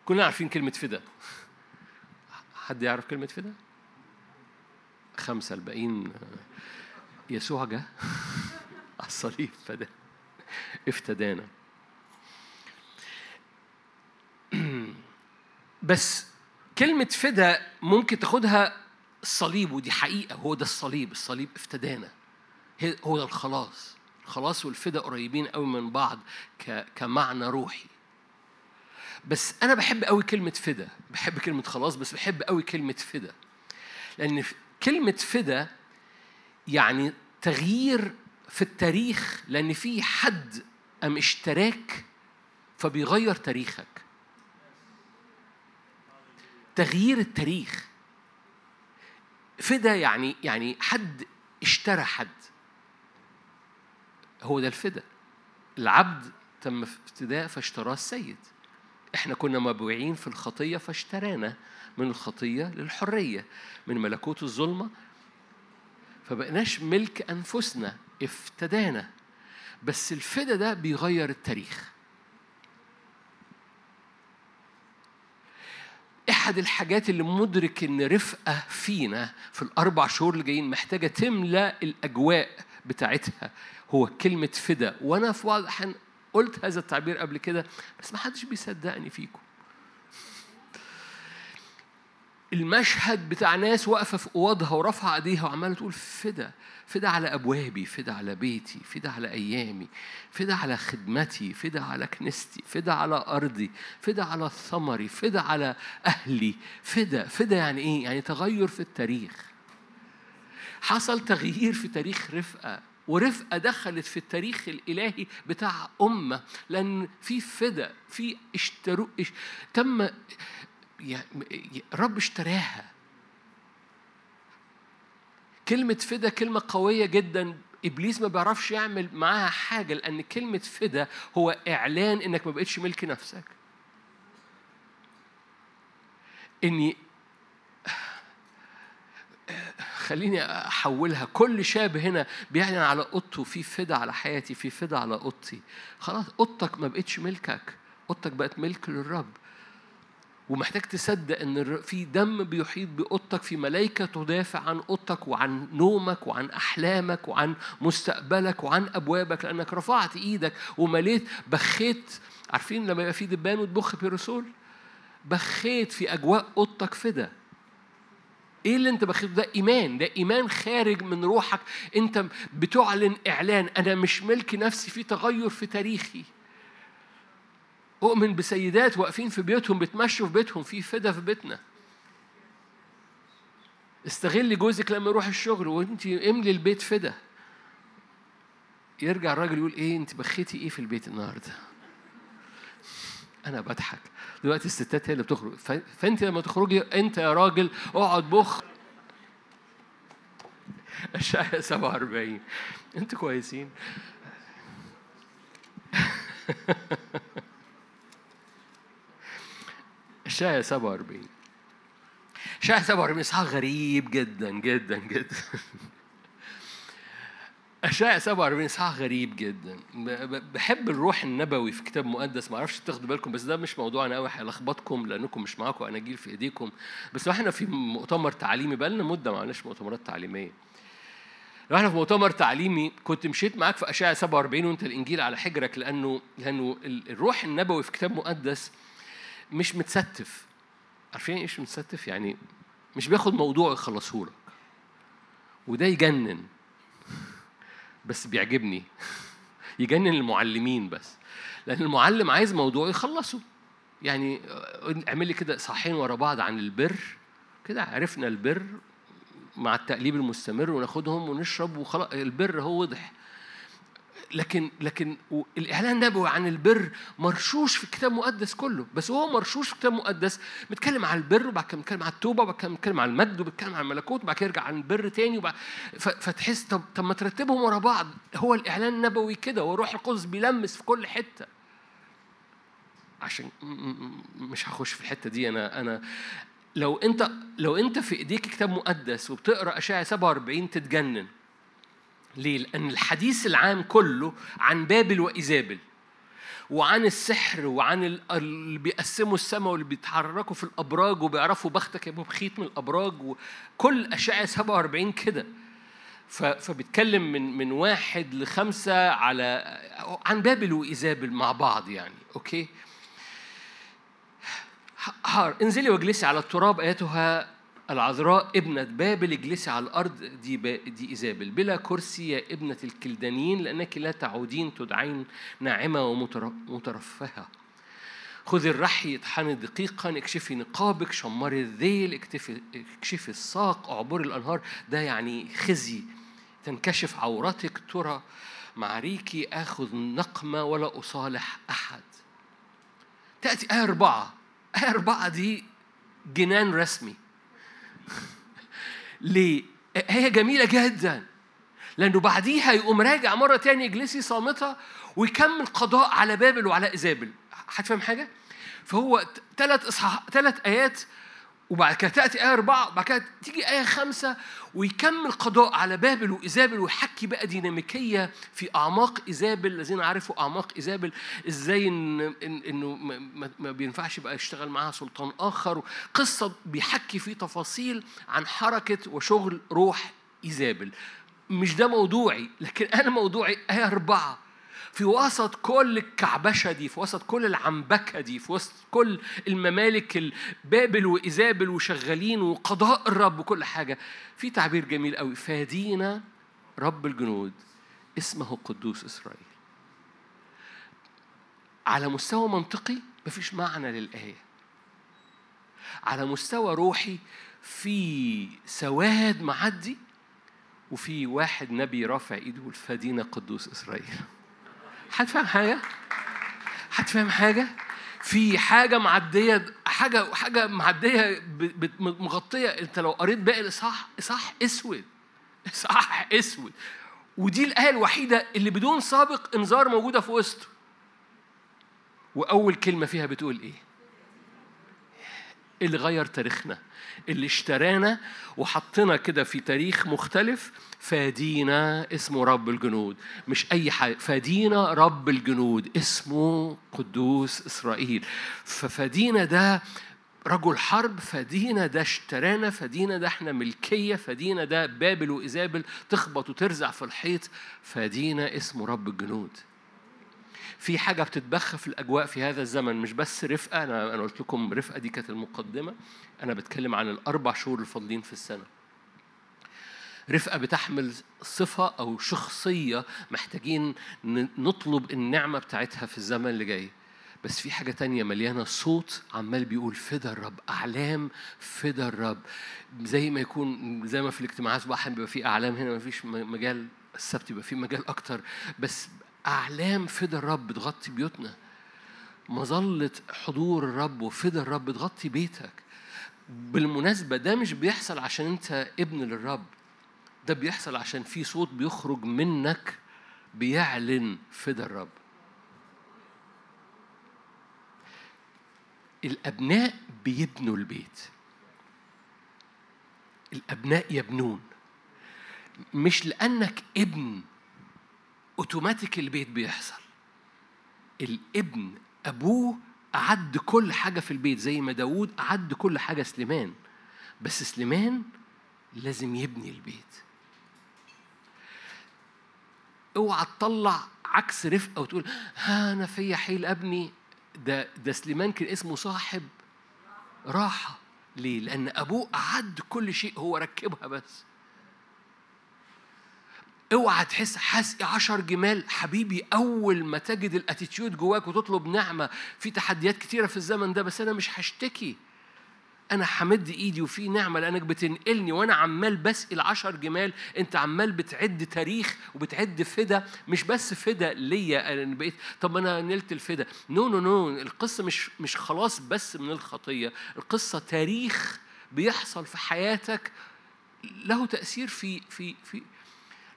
كلنا عارفين كلمة فدا. حد يعرف كلمة فدا؟ خمسة الباقيين يسوع جه. على الصليب فدا. افتدانا. بس كلمة فدا ممكن تاخدها الصليب ودي حقيقة هو ده الصليب الصليب افتدانا. هو ده الخلاص. الخلاص والفدا قريبين قوي من بعض كمعنى روحي. بس أنا بحب قوي كلمة فدا بحب كلمة خلاص بس بحب قوي كلمة فدا. لأن كلمة فدا يعني تغيير في التاريخ لأن في حد أم اشتراك فبيغير تاريخك. تغيير التاريخ. فدا يعني يعني حد اشترى حد. هو ده الفدا. العبد تم افتداء فاشتراه السيد. إحنا كنا مبوعين في الخطية فاشترانا من الخطية للحرية من ملكوت الظلمة. فبقناش ملك أنفسنا افتدانا. بس الفدا ده بيغير التاريخ. أحد الحاجات اللي مدرك إن رفقة فينا في الأربع شهور اللي جايين محتاجة تملى الأجواء بتاعتها. هو كلمة فدا. وأنا في بعض الاحيان قلت هذا التعبير قبل كده بس ما حدش بيصدقني فيكم. المشهد بتاع ناس واقفة في أوضها ورافعة إيديها وعمالة تقول فدا فدا على أبوابي فدا على بيتي فدا على أيامي فدا على خدمتي فدا على كنيستي فدا على أرضي فدا على ثمري فدا على أهلي فدا فدا يعني إيه؟ يعني تغير في التاريخ. حصل تغيير في تاريخ رفقة ورفقة دخلت في التاريخ الإلهي بتاع أمة لأن في فدا في اشترو تم الرب اشتراها. كلمة فدا كلمة قوية جدا. إبليس ما بيعرفش يعمل معاها حاجة لأن كلمة فدا هو إعلان إنك ما بقتش ملك نفسك. إني خليني أحولها. كل شاب هنا بيعلن على أوضته في فدا على حياتي في فدا على أوضتي. خلاص أوضتك ما بقتش ملكك. أوضتك بقت ملك للرب. ومحتاج تصدق إن في دم بيحيط بأوضتك في ملائكه تدافع عن أوضتك وعن نومك وعن أحلامك وعن مستقبلك وعن أبوابك لأنك رفعت إيدك ومليت بخيت عارفين لما يبقى في دبان وتبخ بيروسول بخيت في أجواء أوضتك فدا. إيه اللي أنت بخيته؟ ده إيمان ده إيمان خارج من روحك. أنت بتعلن إعلان أنا مش ملك نفسي في تغير في تاريخي. أؤمن بسيدات واقفين في بيوتهم بتمشوا في بيتهم في فدا في بيتنا. استغلي جوزك لما يروح الشغل وانت املي البيت فدا. يرجع الراجل يقول إيه انت بخيتي إيه في البيت النهارده؟ أنا بضحك. دلوقتي الستات هي اللي بتخرج. فانت لما تخرجي انت يا راجل اقعد بخ. اشعياء 47 أنتوا كويسين. اشعياء 47 اشعياء 47 اصحاح غريب جدا جدا جدا. أشعياء 47 إصحاح غريب جدا. بحب الروح النبوي في كتاب مقدس. ما أعرفش تاخدوا بالكم بس ده مش موضوعنا قوي هيلخبطكم لأنكم مش معاكم أناجيل في إيديكم. بس إحنا في مؤتمر تعليمي بقى لنا مدة ما عملناش مؤتمرات تعليمية. لو إحنا في مؤتمر تعليمي كنت مشيت معاك في أشعياء 47 وأنت الإنجيل على حجرك لأنه لأنه الروح النبوي في كتاب مقدس مش متستف. عارفين إيش متستف؟ يعني مش بياخد موضوع يخلصه لك وده يجنن. بس بيعجبني. يجنن المعلمين بس. لأن المعلم عايز موضوع يخلصه. يعني اعمل لي كده صحين ورا بعض عن البر. كده عرفنا البر مع التقليب المستمر وناخدهم ونشرب وخلاص. البر هو وضح. لكن لكن الإعلان النبوي عن البر مرشوش في الكتاب المقدس كله. بس هو مرشوش في الكتاب المقدس بيتكلم عن البر وبعد كده بيتكلم عن التوبة وبعد كده بيتكلم عن المجد وبيتكلم عن الملكوت وبعد كده يرجع عن البر تاني وبعد فتحس طب طب ما ترتبهم ورا بعض. هو الإعلان النبوي كده وروح القدس بيلمس في كل حتة. عشان مش هخش في الحتة دي. أنا أنا لو أنت لو أنت في إيديك كتاب مقدس وبتقرأ اشعياء 47 تتجنن ليه؟ لأن الحديث العام كله عن بابل وإيزابل وعن السحر وعن اللي بيقسموا السماء واللي بيتحركوا في الأبراج وبيعرفوا بختك يا أبو بخيت من الأبراج وكل أشعة 47 كده فبيتكلم من من واحد لخمسة على عن بابل وإيزابل مع بعض يعني okay ها انزلي واجلسي على التراب أيتها العذراء ابنة بابل اجلسي على الأرض دي, دي إيزابل. بلا كرسي يا ابنة الكلدانيين لأنك لا تعودين تدعين ناعمة ومترفهة خذي الرحي اطحني دقيقا اكشفي نقابك شمري الذيل اكشفي الساق اعبري الأنهار. ده يعني خزي. تنكشف عورتك ترى معريكي آخذ نقمة ولا أصالح أحد. تأتي آية أربعة. آية أربعة دي جنان رسمي. ليه؟ هي جميلة جدا لأنه بعديها يقوم راجع مرة تاني اجلسي صامتة ويكمل قضاء على بابل وعلى إيزابل هتفهم حاجة؟ فهو ثلاث ثلاث آيات وبعد كده تأتي آية أربعة وبعد كده تيجي آية خمسة ويكمل قضاء على بابل وإيزابل ويحكي بقى ديناميكية في أعماق إيزابل. الذين عرفوا أعماق إيزابل إزاي إن إن إنه ما, ما بينفعش بقى يشتغل معاها سلطان آخر. قصة بيحكي فيه تفاصيل عن حركة وشغل روح إيزابل. مش ده موضوعي لكن أنا موضوعي آية أربعة. في وسط كل الكعبشة دي في وسط كل العنبكة دي في وسط كل الممالك بابل وإيزابل وشغالين وقضاء الرب وكل حاجة. في تعبير جميل قوي فادينا رب الجنود اسمه قدوس إسرائيل. على مستوى منطقي مفيش معنى للآية. على مستوى روحي في سواد معدي وفي واحد نبي رافع إيده فادينا قدوس إسرائيل. هتفهم حاجة؟ هتفهم حاجة؟ في حاجة معدية حاجة حاجة معدية مغطية أنت لو قريت باقي الإصحاح إصحاح أسود إصحاح أسود ودي الآية الوحيدة اللي بدون سابق إنذار موجودة في وسطه وأول كلمة فيها بتقول إيه؟ اللي غير تاريخنا اللي اشترانا وحطنا كده في تاريخ مختلف فادينا اسمه رب الجنود. مش أي حاجة فادينا رب الجنود اسمه قدوس إسرائيل. ففادينا ده رجل حرب فدينا ده اشترانا فدينا ده إحنا ملكية فدينا ده بابل وإيزابل تخبط وترزع في الحيط فدينا اسمه رب الجنود. في حاجة بتتبخ في الأجواء في هذا الزمن مش بس رفقة أنا أنا قلت لكم رفقة دي كانت المقدمة. أنا بتكلم عن الأربع شهور الفاضلين في السنة. رفقة بتحمل صفة أو شخصية محتاجين نطلب النعمة بتاعتها في الزمن اللي جاي. بس في حاجة تانية مليانة صوت عمال بيقول فدا الرب أعلام فدا الرب. زي ما يكون زي ما في الاجتماعات صباحا بيبقى في أعلام هنا ما فيش مجال السبت يبقى في مجال أكتر. بس أعلام فدا الرب بتغطي بيوتنا. مظلة حضور الرب وفدا الرب بتغطي بيتك. بالمناسبة ده مش بيحصل عشان أنت ابن للرب. ده بيحصل عشان في صوت بيخرج منك بيعلن فدا الرب. الأبناء بيبنوا البيت. الأبناء يبنون. مش لأنك ابن أوتوماتيك البيت بيحصل. الابن أبوه أعد كل حاجة في البيت زي ما داود أعد كل حاجة سليمان. بس سليمان لازم يبني البيت. أوعى تطلع عكس رفقة وتقول ها أنا فيا حيل أبني. ده ده سليمان كان اسمه صاحب راحة. ليه؟ لأن أبوه أعد كل شيء هو ركبها بس. اوعى تحس حاسق عشر جمال. حبيبي أول ما تجد الأتيتيود جواك وتطلب نعمة في تحديات كتيرة في الزمن ده بس أنا مش هشتكي. أنا همد إيدي وفي نعمة لأنك بتنقلني وأنا عمال بسقي عشر جمال. أنت عمال بتعد تاريخ وبتعد فدا مش بس فدا ليا أنا بقيت طب أنا نلت الفدا. no no no القصة مش مش خلاص بس من الخطية. القصة تاريخ بيحصل في حياتك له تأثير في في في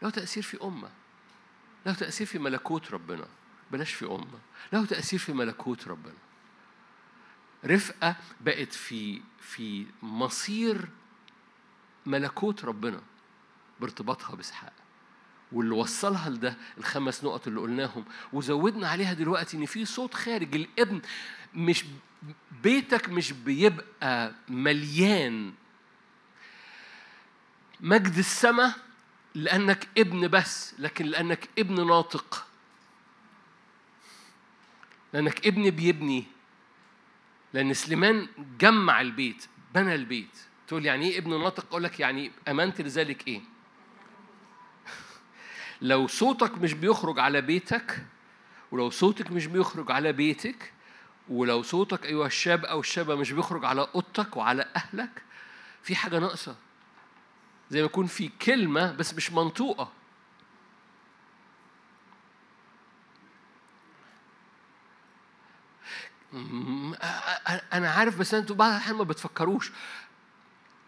له تأثير في أمة. له تأثير في ملكوت ربنا. بلاش في أمة. له تأثير في ملكوت ربنا. رفقة بقت في في مصير ملكوت ربنا. بارتباطها بإسحاق. واللي وصلها لده الخمس نقط اللي قلناهم. وزودنا عليها دلوقتي إن في صوت خارج الإبن مش بيتك مش بيبقى مليان. مجد السماء لأنك ابن بس لكن لأنك ابن ناطق. لأنك ابن بيبني. لأن سليمان جمع البيت بنى البيت. تقول يعني إيه ابن ناطق؟ أقول لك يعني أمنت لذلك إيه؟ لو صوتك مش بيخرج على بيتك ولو صوتك مش بيخرج على بيتك ولو صوتك أيها الشاب أو الشابة مش بيخرج على أوضتك وعلى أهلك في حاجة ناقصة. زي ما يكون في كلمة بس مش منطوقة. أنا عارف بس أنتوا بعض الأحيان ما بتفكروش.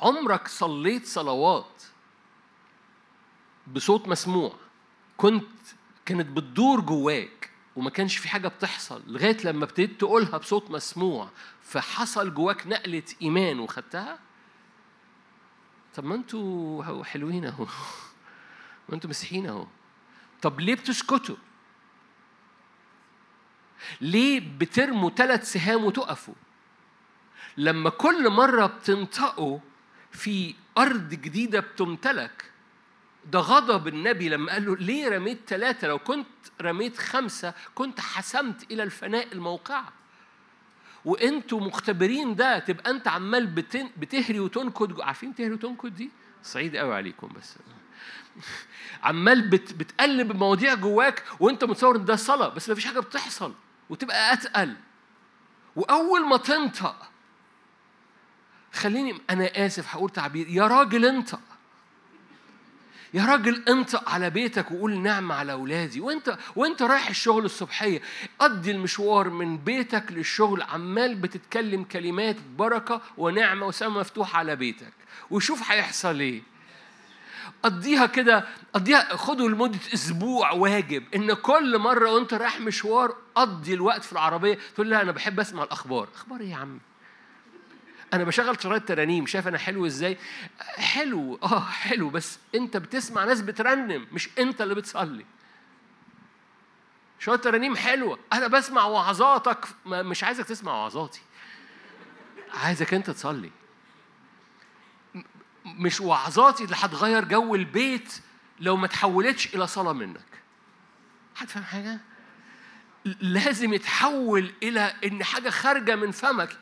عمرك صليت صلوات بصوت مسموع؟ كنت كانت بتدور جواك وما كانش في حاجة بتحصل لغاية لما ابتديت تقولها بصوت مسموع فحصل جواك نقلة إيمان وخدتها؟ طب ما أنتوا حلوين اهو. ما أنتوا مسيحيين اهو. طب ليه بتسكتوا؟ ليه بترموا ثلاث سهام وتقفوا؟ لما كل مرة بتنطقوا في أرض جديدة بتمتلك ده غضب النبي لما قال له ليه رميت ثلاثة لو كنت رميت خمسة كنت حسمت إلى الفناء الموقعة. وانتوا مختبرين ده تبقى انت عمال. بتهري وتنكد عارفين تهري وتنكد دي؟ صعيد قوي عليكم بس. عمال بت... بتقلب المواضيع جواك وانت متصور إن ده صلاة بس ما فيش حاجة بتحصل وتبقى أتقل. وأول ما تنطق خليني أنا آسف هقول تعبير يا راجل انطق. يا راجل انطق على بيتك وقول نعم على اولادي وانت وانت رايح الشغل الصبحية قضي المشوار من بيتك للشغل عمال بتتكلم كلمات بركة ونعمة وسما مفتوحه على بيتك وشوف هيحصل إيه. قضيها كده قضيها خدوا لمدة أسبوع واجب إن كل مرة وأنت رايح مشوار قضي الوقت في العربية تقول لا أنا بحب أسمع الأخبار. أخبار إيه يا عم أنا بشغل شرايط ترانيم شايف أنا حلو إزاي؟ حلو آه حلو بس أنت بتسمع ناس بترنم مش أنت اللي بتصلي. شوية ترانيم حلوة. أنا بسمع وعظاتك مش عايزك تسمع وعظاتي. عايزك أنت تصلي. مش وعظاتي اللي هتغير جو البيت لو ما تحولتش إلى صلاة منك. حد فاهم حاجة؟ لازم يتحول إلى إن حاجة خارجة من فمك.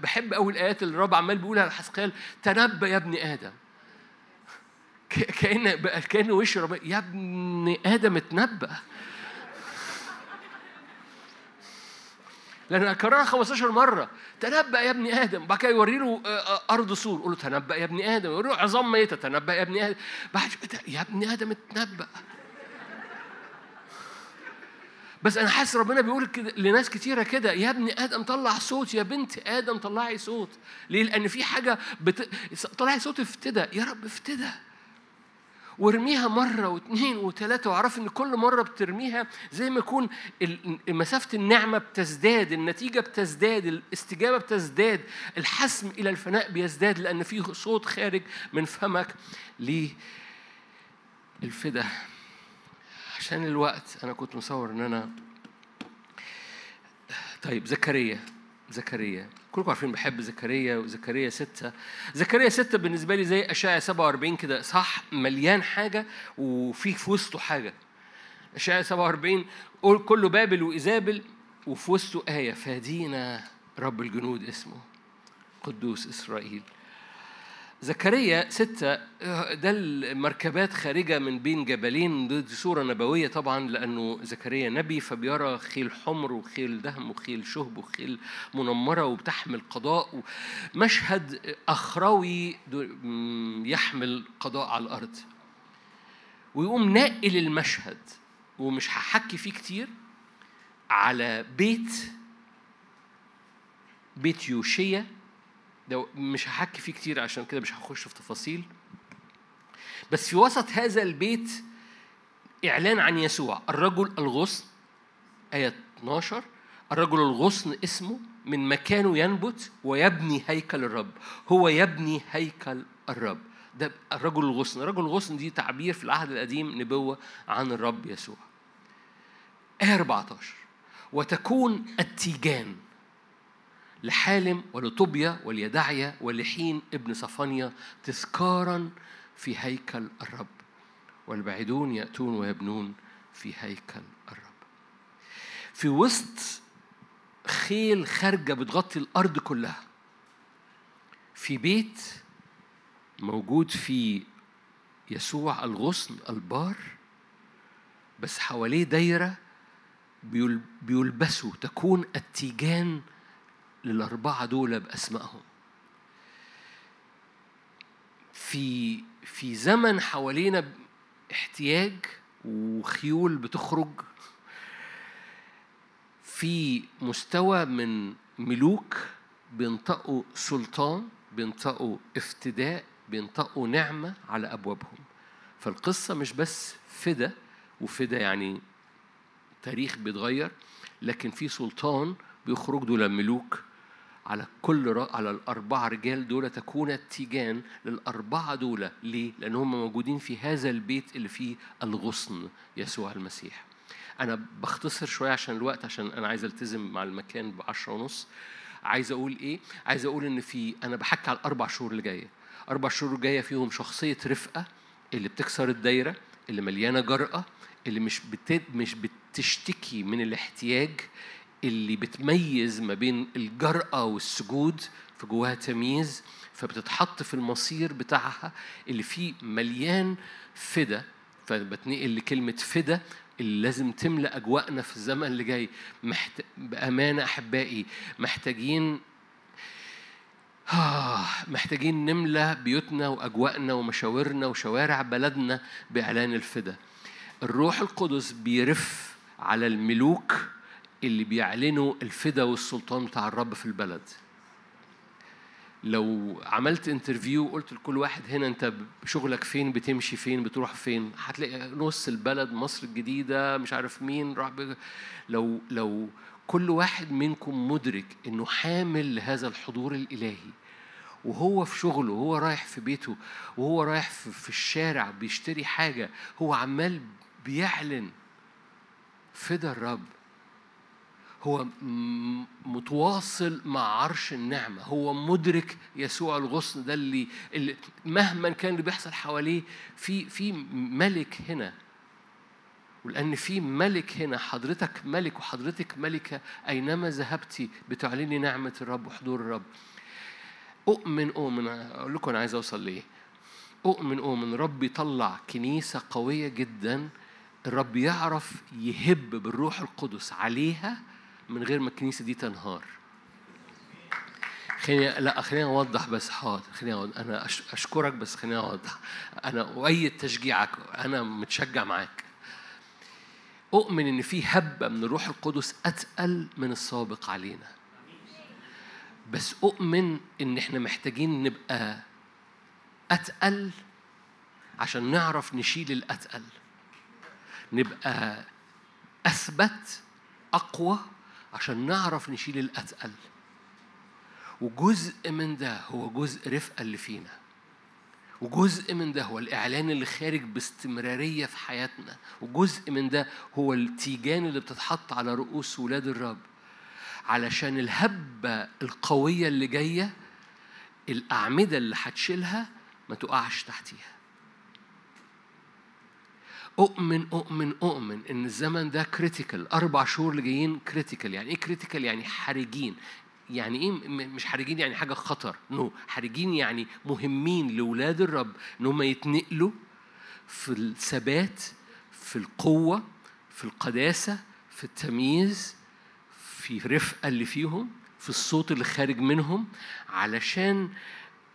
بحب قوي الآيات اللي الرب عمال بيقولها لحسقيال تنبأ يا ابن آدم. كأن كأن وش رب يا ابن آدم اتنبأ. لأن كررها 15 مرة. تنبأ يا ابن آدم. بعد كده يوري له أرض سور. يقول له تنبأ يا ابن آدم. يوري له عظام ميتة. تنبأ يا ابن آدم. بعد يا ابن آدم اتنبأ. بس أنا حاسس ربنا بيقول كده لناس كتيرة كده يا ابن آدم طلع صوت يا بنت آدم طلعي صوت. ليه؟ لأن في حاجة بت... طلعي صوت افتدى يا رب افتدى. وارميها مرة واثنين وثلاثة واعرف إن كل مرة بترميها زي ما يكون مسافة النعمة بتزداد، النتيجة بتزداد، الاستجابة بتزداد، الحسم إلى الفناء بيزداد لأن في صوت خارج من فمك للفدا. عشان الوقت أنا كنت مصور إن أنا طيب زكريا زكريا. كلكم عارفين بحب زكريا وزكريا ستة. زكريا ستة بالنسبة لي زي أشعة 47 كده. صح مليان حاجة وفي في وسطه حاجة. أشعة 47 قول كله بابل وإيزابل وفي وسطه آية. فادينا رب الجنود اسمه قدوس إسرائيل. زكريا ستة ده المركبات خارجة من بين جبلين دي صورة نبوية طبعا لأنه زكريا نبي فبيرى خيل حمر وخيل دهم وخيل شهب وخيل منمرة وبتحمل قضاء مشهد أخروي يحمل قضاء على الأرض. ويقوم ناقل المشهد ومش هحكي فيه كتير على بيت بيت يوشيا. ده مش هحكي فيه كتير عشان كده مش هخش في تفاصيل. بس في وسط هذا البيت إعلان عن يسوع. الرجل الغصن آية 12 الرجل الغصن اسمه من مكانه ينبت ويبني هيكل الرب. هو يبني هيكل الرب. ده الرجل الغصن. الرجل الغصن دي تعبير في العهد القديم نبوة عن الرب يسوع. آية 14 وتكون التيجان. لحالم ولطوبيا وليدعيا ولحين ابن صفانيا تذكارا في هيكل الرب. والبعيدون يأتون ويبنون في هيكل الرب. في وسط خيل خارجة بتغطي الأرض كلها في بيت موجود في يسوع الغصن البار بس حواليه دايرة بيلبسوا تكون التيجان للأربعة دول بأسمائهم. في في زمن حوالينا احتياج وخيول بتخرج في مستوى من ملوك بينطقوا سلطان بينطقوا افتداء بينطقوا نعمة على أبوابهم. فالقصة مش بس فدا وفدا يعني تاريخ بيتغير لكن في سلطان بيخرج دول ملوك على كل. على الأربعة رجال دول تكون التيجان للأربعة دول ليه؟ لأن هم موجودين في هذا البيت اللي فيه الغصن يسوع المسيح أنا بختصر شوية عشان الوقت عشان أنا عايز ألتزم مع المكان بعشرة ونص عايز أقول إيه؟ عايز أقول إن في أنا بحكي على الأربع شهور اللي جاية أربع شهور الجاية فيهم شخصية رفقة اللي بتكسر الدايرة اللي مليانة جرأة اللي مش بت... مش بتشتكي من الاحتياج اللي بتميز ما بين الجرأة والسجود في جواها تمييز فبتتحط في المصير بتاعها اللي فيه مليان فدا. فبتنقل لكلمة فدا اللي لازم تملأ أجواءنا في الزمن اللي جاي. محت... بأمانة أحبائي محتاجين محتاجين نملى بيوتنا وأجواءنا ومشاورنا وشوارع بلدنا بإعلان الفدا. الروح القدس بيرف على الملوك اللي بيعلنوا الفدا والسلطان بتاع الرب في البلد. لو عملت interview وقلت لكل واحد هنا انت شغلك فين بتمشي فين بتروح فين هتلاقي نص البلد مصر الجديدة مش عارف مين راح لو لو كل واحد منكم مدرك انه حامل لهذا الحضور الإلهي وهو في شغله وهو رايح في بيته وهو رايح في الشارع بيشتري حاجة هو عمال بيعلن فدا الرب هو متواصل مع عرش النعمة. هو مدرك يسوع الغصن ده اللي, اللي مهما كان اللي بيحصل حواليه في في ملك هنا. ولأن في ملك هنا حضرتك ملك وحضرتك ملكة أينما ذهبتي بتعلني نعمة الرب وحضور الرب. أؤمن أؤمن أقول لكم أنا عايز أوصل ليه أؤمن أؤمن رب يطلع كنيسة قوية جدا. الرب يعرف يهب بالروح القدس عليها من غير ما الكنيسة دي تنهار. خليني لا خليني أوضح بس حاضر. خليني أوضح. أنا أشكرك بس خليني أوضح. أنا أؤيد تشجيعك. أنا متشجع معاك. أؤمن إن في هبة من الروح القدس أتقل من السابق علينا. بس أؤمن إن إحنا محتاجين نبقى أتقل عشان نعرف نشيل الأتقل. نبقى أثبت أقوى عشان نعرف نشيل الاتقل وجزء من ده هو جزء رفقة اللي فينا. وجزء من ده هو الإعلان اللي خارج باستمرارية في حياتنا. وجزء من ده هو التيجان اللي بتتحط على رؤوس ولاد الرب. علشان الهبة القوية اللي جاية الأعمدة اللي هتشيلها ما تقعش تحتيها. أؤمن أؤمن أؤمن إن الزمن ده critical أربع شهور اللي جايين critical يعني إيه critical يعني حرجين. يعني إيه مش حرجين يعني حاجة خطر. نو no. حرجين يعني مهمين لأولاد الرب إن هم يتنقلوا في الثبات في القوة في القداسة في التمييز في الرفقه اللي فيهم في الصوت اللي خارج منهم علشان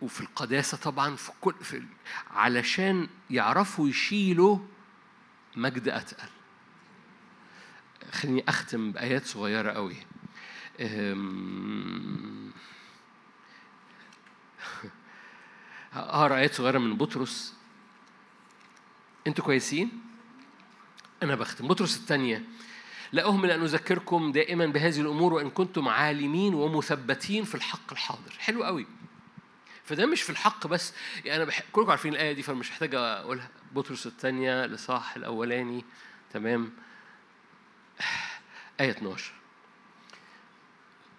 وفي القداسة طبعا في كل في علشان يعرفوا يشيلوا مجد أتقل. خليني أختم بآيات صغيرة قوي. هقرأ آيات صغيرة من بطرس. أنتوا كويسين؟ أنا بختم. بطرس الثانية. لا أهمل أن أذكركم دائما بهذه الأمور وإن كنتم عالمين ومثبتين في الحق الحاضر. حلو قوي. فده مش في الحق بس. يعني أنا بح... كلكم عارفين الآية دي فمش محتاج أقولها. بطرس الثانية لصاح الأولاني. تمام. آية 12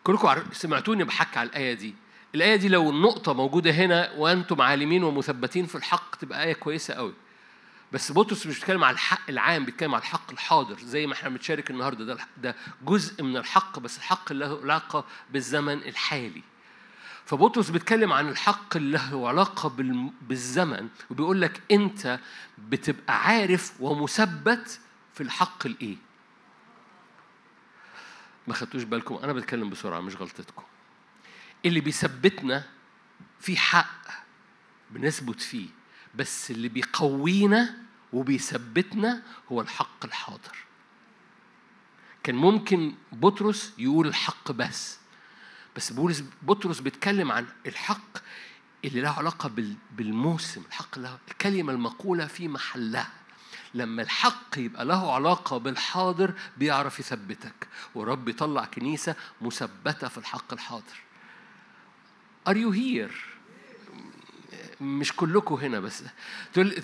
كلكم سمعتوني بحكي على الآية دي. الآية دي لو النقطة موجودة هنا وأنتم عالمين ومثبتين في الحق تبقى آية كويسة قوي بس بطرس مش بيتكلم على الحق العام بيتكلم على الحق الحاضر زي ما إحنا بنتشارك النهارده. ده ده جزء من الحق بس الحق له علاقة بالزمن الحالي. فبطرس بيتكلم عن الحق اللي له علاقة بالزمن وبيقول لك انت بتبقى عارف ومثبت في الحق الايه. ما خدتوش بالكم؟ أنا بتكلم بسرعة مش غلطتكم. اللي بيثبتنا في حق بنثبت فيه بس اللي بيقوينا وبيثبتنا هو الحق الحاضر. كان ممكن بطرس يقول الحق بس بس بولس بطرس بيتكلم عن الحق اللي له علاقة بالموسم الحق له الكلمة المقولة في محلها. لما الحق يبقى له علاقة بالحاضر بيعرف يثبتك. ورب يطلع كنيسة مثبتة في الحق الحاضر. Are you here؟ مش كلكم هنا بس. تقول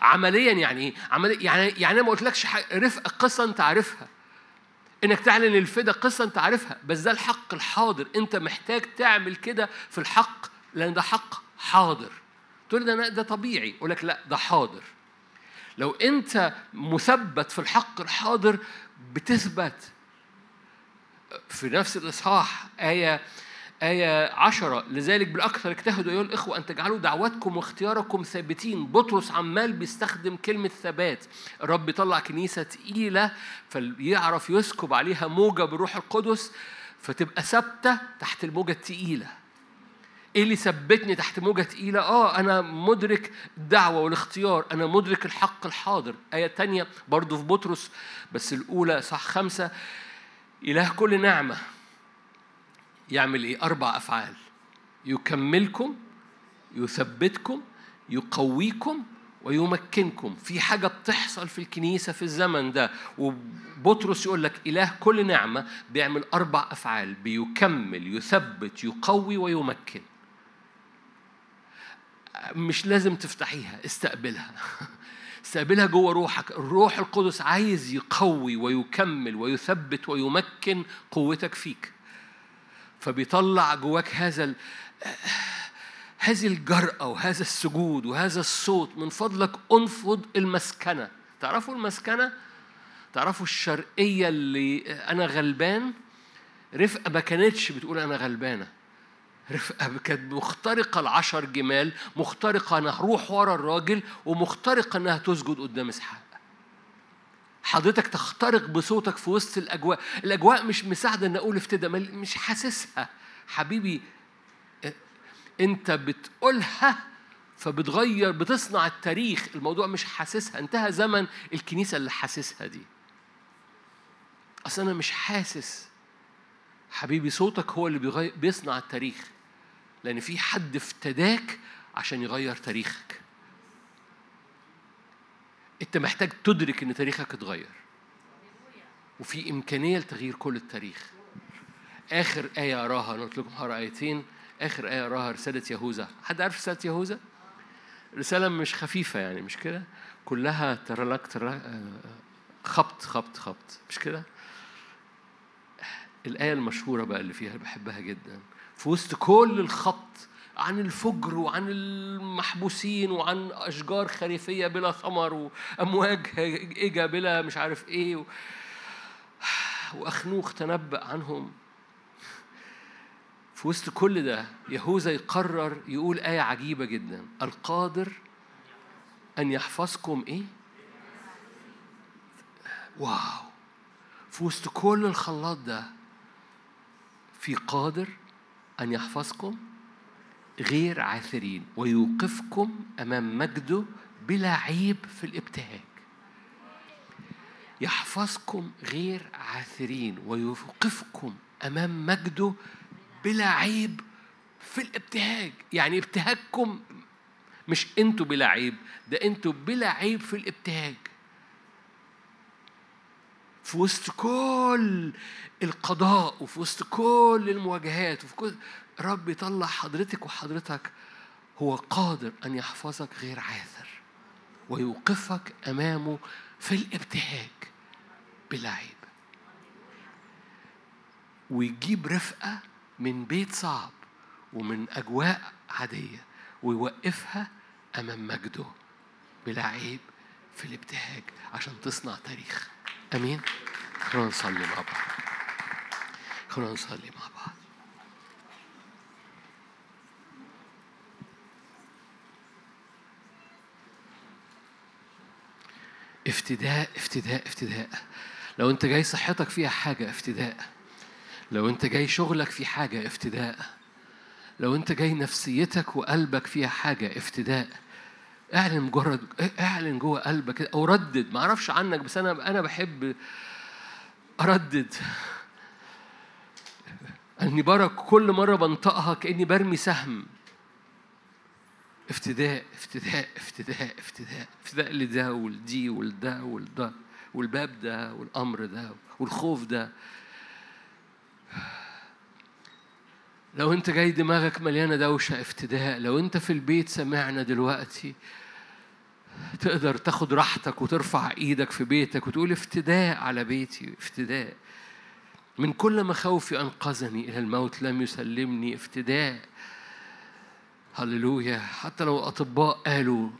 عمليا يعني إيه؟ يعني يعني أنا ما قلتلكش رفق قصة أنت عارفها. إنك تعلن الفدا قصة أنت عارفها بس ده الحق الحاضر. أنت محتاج تعمل كده في الحق لأن ده حق حاضر. تقول ده ده طبيعي. أقول لك لا ده حاضر. لو أنت مثبت في الحق الحاضر بتثبت. في نفس الإصحاح آية آية عشرة. لذلك بالأكثر اجتهدوا أيها الإخوة أن تجعلوا دعوتكم واختياركم ثابتين. بطرس عمال بيستخدم كلمة ثبات. الرب يطلع كنيسة تقيلة فيعرف يسكب عليها موجة بالروح القدس فتبقى ثابتة تحت الموجة التقيلة. إيه اللي ثبتني تحت موجة تقيلة؟ آه أنا مدرك الدعوة والاختيار. أنا مدرك الحق الحاضر. آية تانية برضو في بطرس بس الأولى صح خمسة. إله كل نعمة. يعمل إيه؟ أربع أفعال. يكملكم يثبتكم يقويكم ويمكنكم. في حاجة بتحصل في الكنيسة في الزمن ده وبطرس يقول لك إله كل نعمة بيعمل أربع أفعال بيكمل يثبت يقوي ويمكن. مش لازم تفتحيها استقبلها. استقبلها جوه روحك. الروح القدس عايز يقوي ويكمل ويثبت ويمكن قوتك فيك. فبيطلع جواك هذا. هذه الجرأة وهذا السجود وهذا الصوت من فضلك أنفض المسكنة. تعرفوا المسكنة؟ تعرفوا الشرقية اللي أنا غلبان؟ رفقة ما كانتش بتقول أنا غلبانة. رفقة كانت مخترقة العشر جمال مخترقة أنا هروح ورا الراجل ومخترقة أنها تسجد قدام إسحاق. حضرتك تخترق بصوتك في وسط الأجواء. الأجواء مش مساعدة إن أقول افتدى مش حاسسها. حبيبي أنت بتقولها فبتغير بتصنع التاريخ. الموضوع مش حاسسها. انتهى زمن الكنيسة اللي حاسسها دي. أصل أنا مش حاسس. حبيبي صوتك هو اللي بيغير بيصنع التاريخ. لأن في حد افتداك عشان يغير تاريخك. انت محتاج تدرك ان تاريخك اتغير. وفي إمكانية لتغيير كل التاريخ. آخر آية اراها أنا قلت لكم هقرأ آيتين. آخر آية اراها رسالة يهوذا. حد عارف رسالة يهوذا؟ رسالة مش خفيفة يعني مش كده؟ كلها ترى لك ترى خبط خبط خبط. مش كده؟ الآية المشهورة بقى اللي فيها بحبها جدا. في وسط كل الخبط عن الفجر وعن المحبوسين وعن أشجار خريفية بلا ثمر وأمواج إجا بلا مش عارف إيه و... وأخنوخ تنبأ عنهم. في وسط كل ده يهوذا يقرر يقول آية عجيبة جدا. القادر أن يحفظكم إيه؟ واو. في وسط كل الخلاط ده في قادر أن يحفظكم غير عاثرين ويوقفكم أمام مجده بلا عيب في الابتهاج. يحفظكم غير عاثرين ويوقفكم أمام مجده بلا عيب في الابتهاج. يعني ابتهاجكم مش أنتوا بلا عيب ده أنتوا بلا عيب في الابتهاج. في وسط كل القضاء وفي وسط كل المواجهات وفي كل رب يطلع حضرتك وحضرتك هو قادر أن يحفظك غير عاثر ويوقفك أمامه في الابتهاج بلا عيب. ويجيب رفقة من بيت صعب ومن أجواء عادية ويوقفها أمام مجده بلا عيب في الابتهاج عشان تصنع تاريخ. آمين. خلونا نصلي مع بعض. خلونا نصلي مع بعض. افتداء افتداء افتداء. لو انت جاي صحتك فيها حاجة افتداء. لو انت جاي شغلك في حاجة افتداء. لو انت جاي نفسيتك وقلبك فيها حاجة افتداء. اعلن مجرد اعلن جوه قلبك أو ردد. ما أعرفش عنك بس أنا أنا بحب اردد. اني برك كل مرة بنطقها كأني برمي سهم. افتداء افتداء افتداء افتداء افتداء لده ولدي ولده ولده والباب ده والأمر ده والخوف ده. لو انت جاي دماغك مليانة دوشة افتداء لو انت في البيت سمعنا دلوقتي تقدر تاخد راحتك وترفع إيدك في بيتك وتقول افتداء على بيتي افتداء. من كل مخاوفي أنقذني إلى الموت لم يسلمني افتداء. هللويا. حتى لو أطباء قالوا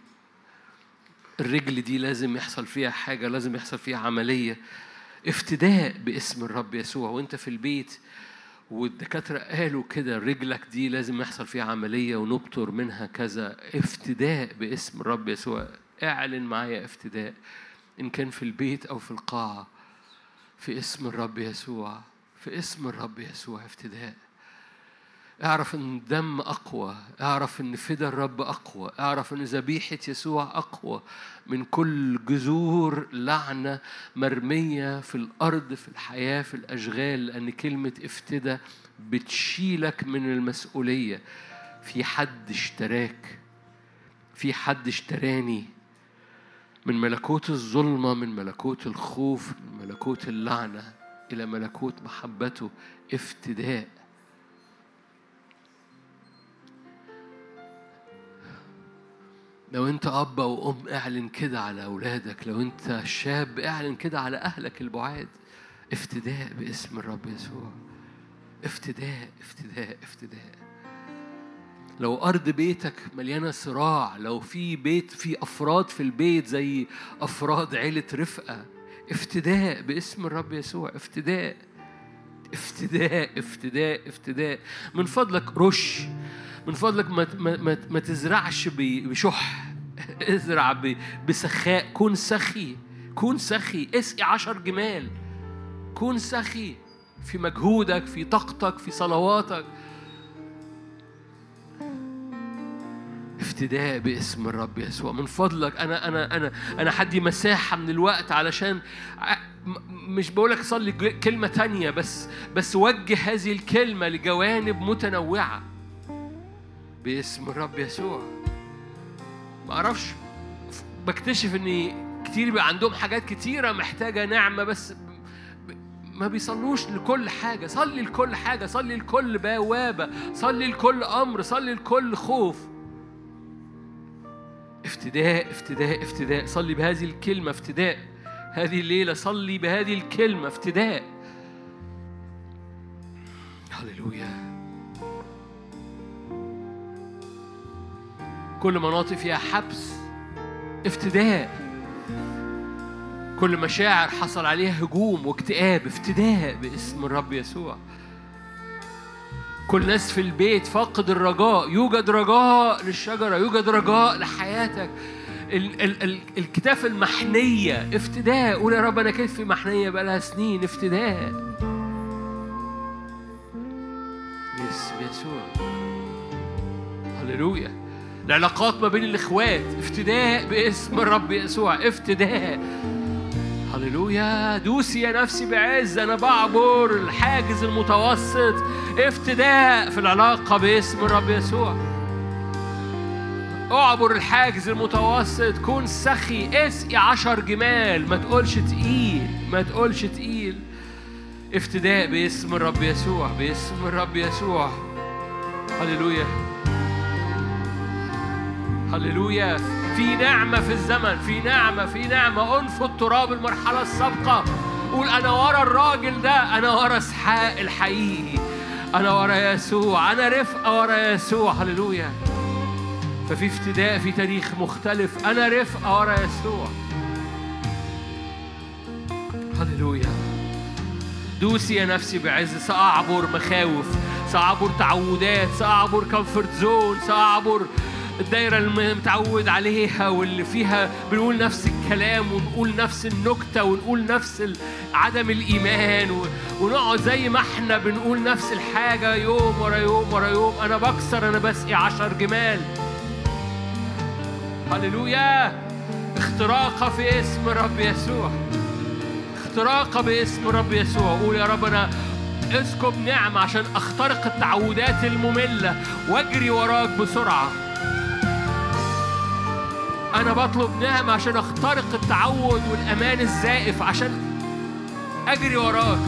الرجل دي لازم يحصل فيها حاجة لازم يحصل فيها عملية افتداء باسم الرب يسوع وأنت في البيت والدكاترة قالوا كده رجلك دي لازم يحصل فيها عملية ونبتر منها كذا افتداء باسم الرب يسوع. اعلن معايا افتداء إن كان في البيت أو في القاعة في اسم الرب يسوع في اسم الرب يسوع افتداء. أعرف إن الدم أقوى أعرف إن فدا الرب أقوى أعرف إن ذبيحة يسوع أقوى. من كل جذور لعنة مرمية في الأرض في الحياة في الأشغال لأن كلمة افتدى بتشيلك من المسؤولية. في حد اشتراك في حد اشتراني. من ملكوت الظلمة من ملكوت الخوف من ملكوت اللعنة إلى ملكوت محبته افتداء. لو انت أب أو أم اعلن كده على أولادك. لو انت شاب اعلن كده على أهلك البعاد. افتداء باسم الرب يسوع. افتداء افتداء افتداء. لو أرض بيتك مليانة صراع لو في بيت في أفراد في البيت زي أفراد عيلة رفقة افتداء باسم الرب يسوع. افتداء افتداء افتداء افتداء. من فضلك رش من فضلك ما ما ما تزرعش بشح. ازرع بسخاء. كن سخي. كون سخي. اسقي عشر جمال. كون سخي. في مجهودك في طاقتك في صلواتك. افتداء باسم الرب يسوع. من فضلك. أنا أنا أنا أنا حدي مساحة من الوقت علشان مش بقولك صلي كلمة تانية بس بس وجه هذه الكلمة لجوانب متنوعة. باسم الرب يسوع. ما أعرفش بكتشف ان كتير بيبقى عندهم حاجات كتيرة محتاجة نعمة بس ما بيصلوش لكل حاجة. صلي لكل حاجة صلي لكل بوابة صلي لكل أمر صلي لكل خوف. افتداء افتداء افتداء. صلي بهذه الكلمة افتداء. هذه الليلة صلي بهذه الكلمة افتداء. هللويا. كل مناطق فيها حبس افتداء. كل مشاعر حصل عليها هجوم واكتئاب افتداء باسم الرب يسوع. كل ناس في البيت فاقد الرجاء يوجد رجاء للشجرة يوجد رجاء لحياتك. ال- ال- ال- الكتاف المحنية افتداء. قول يا رب أنا كتفي محنية بقالها سنين افتداء. باسم يسوع. هللويا. العلاقات ما بين الإخوات. افتداء باسم الرب يسوع. افتداء. هللويا. دوسي يا نفسي بعز. أنا بعبر الحاجز المتوسط. افتداء في العلاقة باسم الرب يسوع. أعبر الحاجز المتوسط. كون سخي. اسقي عشر جمال. ما تقولش تقيل. ما تقولش تقيل. افتداء باسم الرب يسوع. باسم الرب يسوع. هللويا. هللويا. في نعمة في الزمن في نعمة في نعمة. انفض تراب المرحلة السابقة. قول أنا ورا الراجل ده أنا ورا إسحاق الحقيقي. أنا ورا يسوع. أنا رفقة ورا يسوع. هللويا. ففي افتداء في تاريخ مختلف. أنا رفقة ورا يسوع. هللويا. دوسي يا نفسي بعز. سأعبر مخاوف. سأعبر تعودات. سأعبر كمفورت زون سأعبر الدايرة اللي متعود عليها واللي فيها بنقول نفس الكلام ونقول نفس النكتة ونقول نفس عدم الإيمان ونقعد زي ما إحنا بنقول نفس الحاجة يوم ورا يوم ورا يوم. أنا بكسر أنا بسقي عشر جمال. هللويا. اختراقة في اسم رب يسوع. اختراقة باسم رب يسوع. قول يا رب أنا اسكب نعمة عشان أخترق التعودات المملة. واجري وراك بسرعة. أنا بطلب نعمة عشان أخترق التعود والأمان الزائف عشان أجري وراك.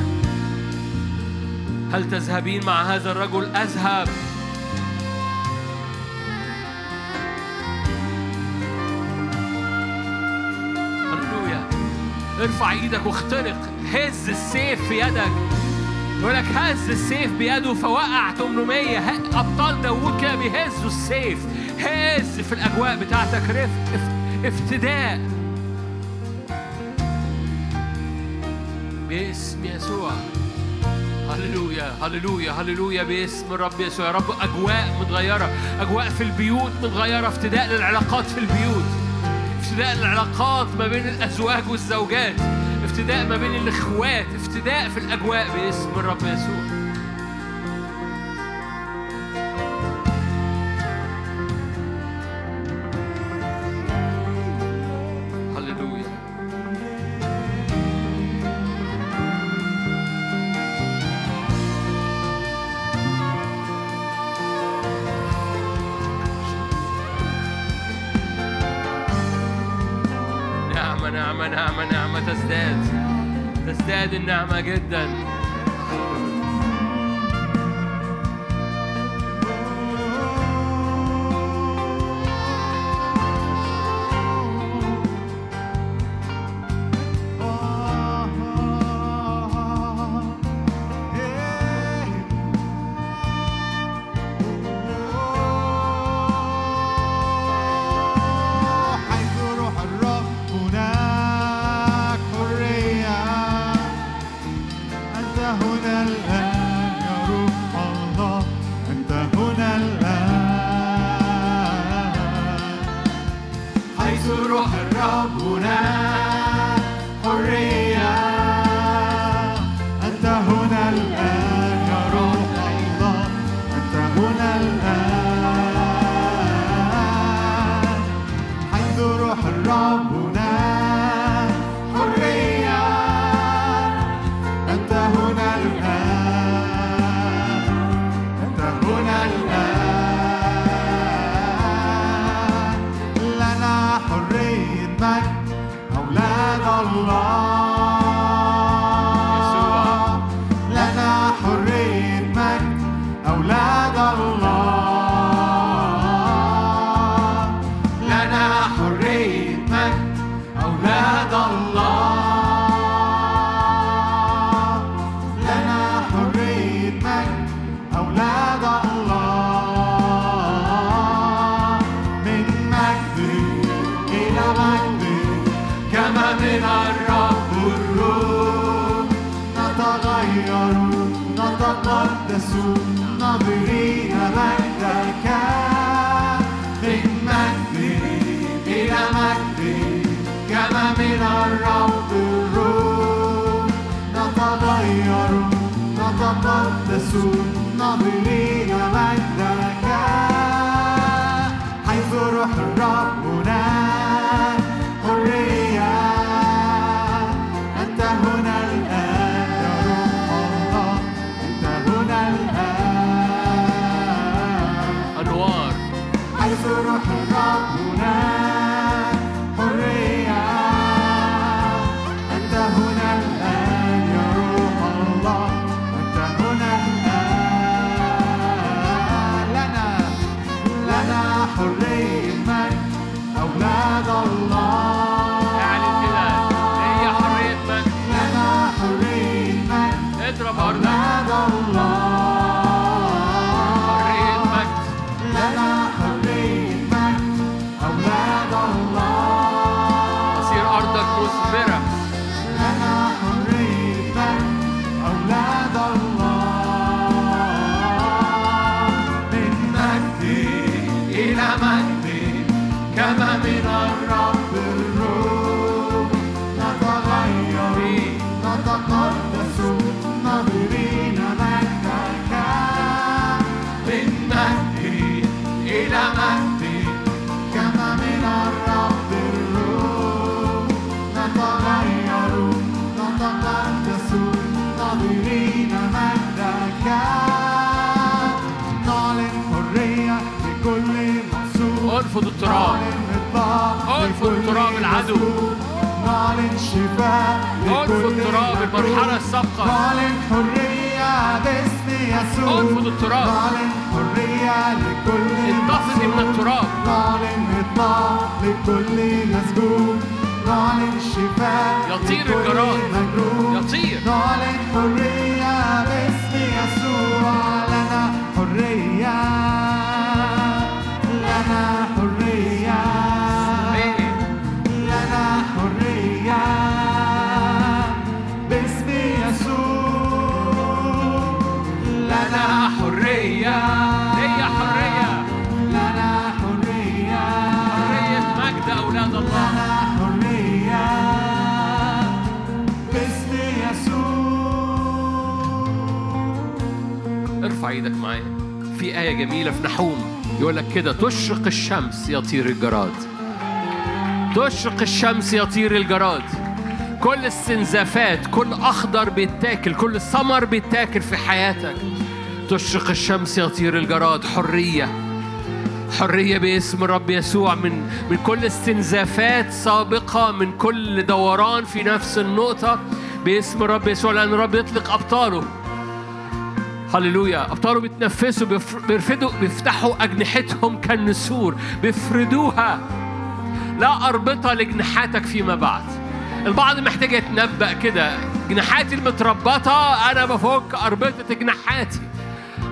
هل تذهبين مع هذا الرجل؟ أذهب. هللويا. ارفع إيدك واخترق. هز السيف في يدك. يقول لك هز السيف بيده فوقع 800 أبطال داوود كده بيهزوا السيف. هز في الأجواء بتاعتك رفق افتداء. باسم يسوع. هللويا هللويا هللويا باسم الرب يسوع. يا رب أجواء متغيرة أجواء في البيوت متغيرة افتداء للعلاقات في البيوت. افتداء للعلاقات ما بين الأزواج والزوجات. افتداء ما بين الإخوات. افتداء في الأجواء باسم الرب يسوع. تزداد. تزداد النعمة جدا. تشرق الشمس يطير الجراد تشرق الشمس يطير الجراد كل استنزافات كل أخضر بيتاكل كل ثمر بيتاكل في حياتك. تشرق الشمس يطير الجراد حرية. حرية باسم الرب يسوع من من كل استنزافات سابقة من كل دوران في نفس النقطة. باسم الرب يسوع لأن الرب يطلق أبطاله. هللويا. ابطاله بيتنفسوا بيرفدوا بيفتحوا أجنحتهم كالنسور بيفردوها. لا أربطة لجناحاتك فيما بعد. البعض محتاج يتنبأ كده. جناحاتي المتربطة أنا بفك أربطة جناحاتي.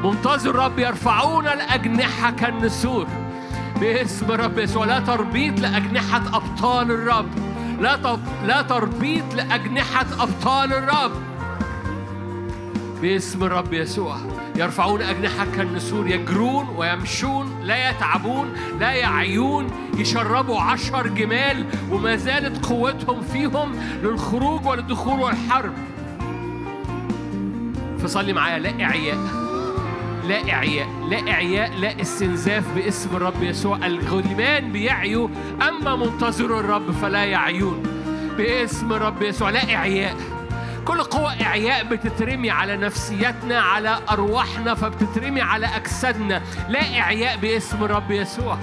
منتظر رب يرفعون الأجنحة كالنسور. باسم الرب يسوع. لا تربيط لأجنحة أبطال الرب. لا. لا تربيط لأجنحة أبطال الرب. باسم الرب يسوع. يرفعون أجنحة كالنسور يجرون ويمشون لا يتعبون لا يعيون يشربوا عشر جمال وما زالت قوتهم فيهم للخروج وللدخول والحرب فصلي معايا. لا إعياء لا إعياء لا إعياء لا استنزاف باسم الرب يسوع. الغلمان بيعيوا أما منتظر الرب فلا يعيون. باسم الرب يسوع. لا إعياء. كل قوة إعياء بتترمي على نفسيتنا على أرواحنا فبتترمي على أجسادنا. لا إعياء باسم الرب يسوع.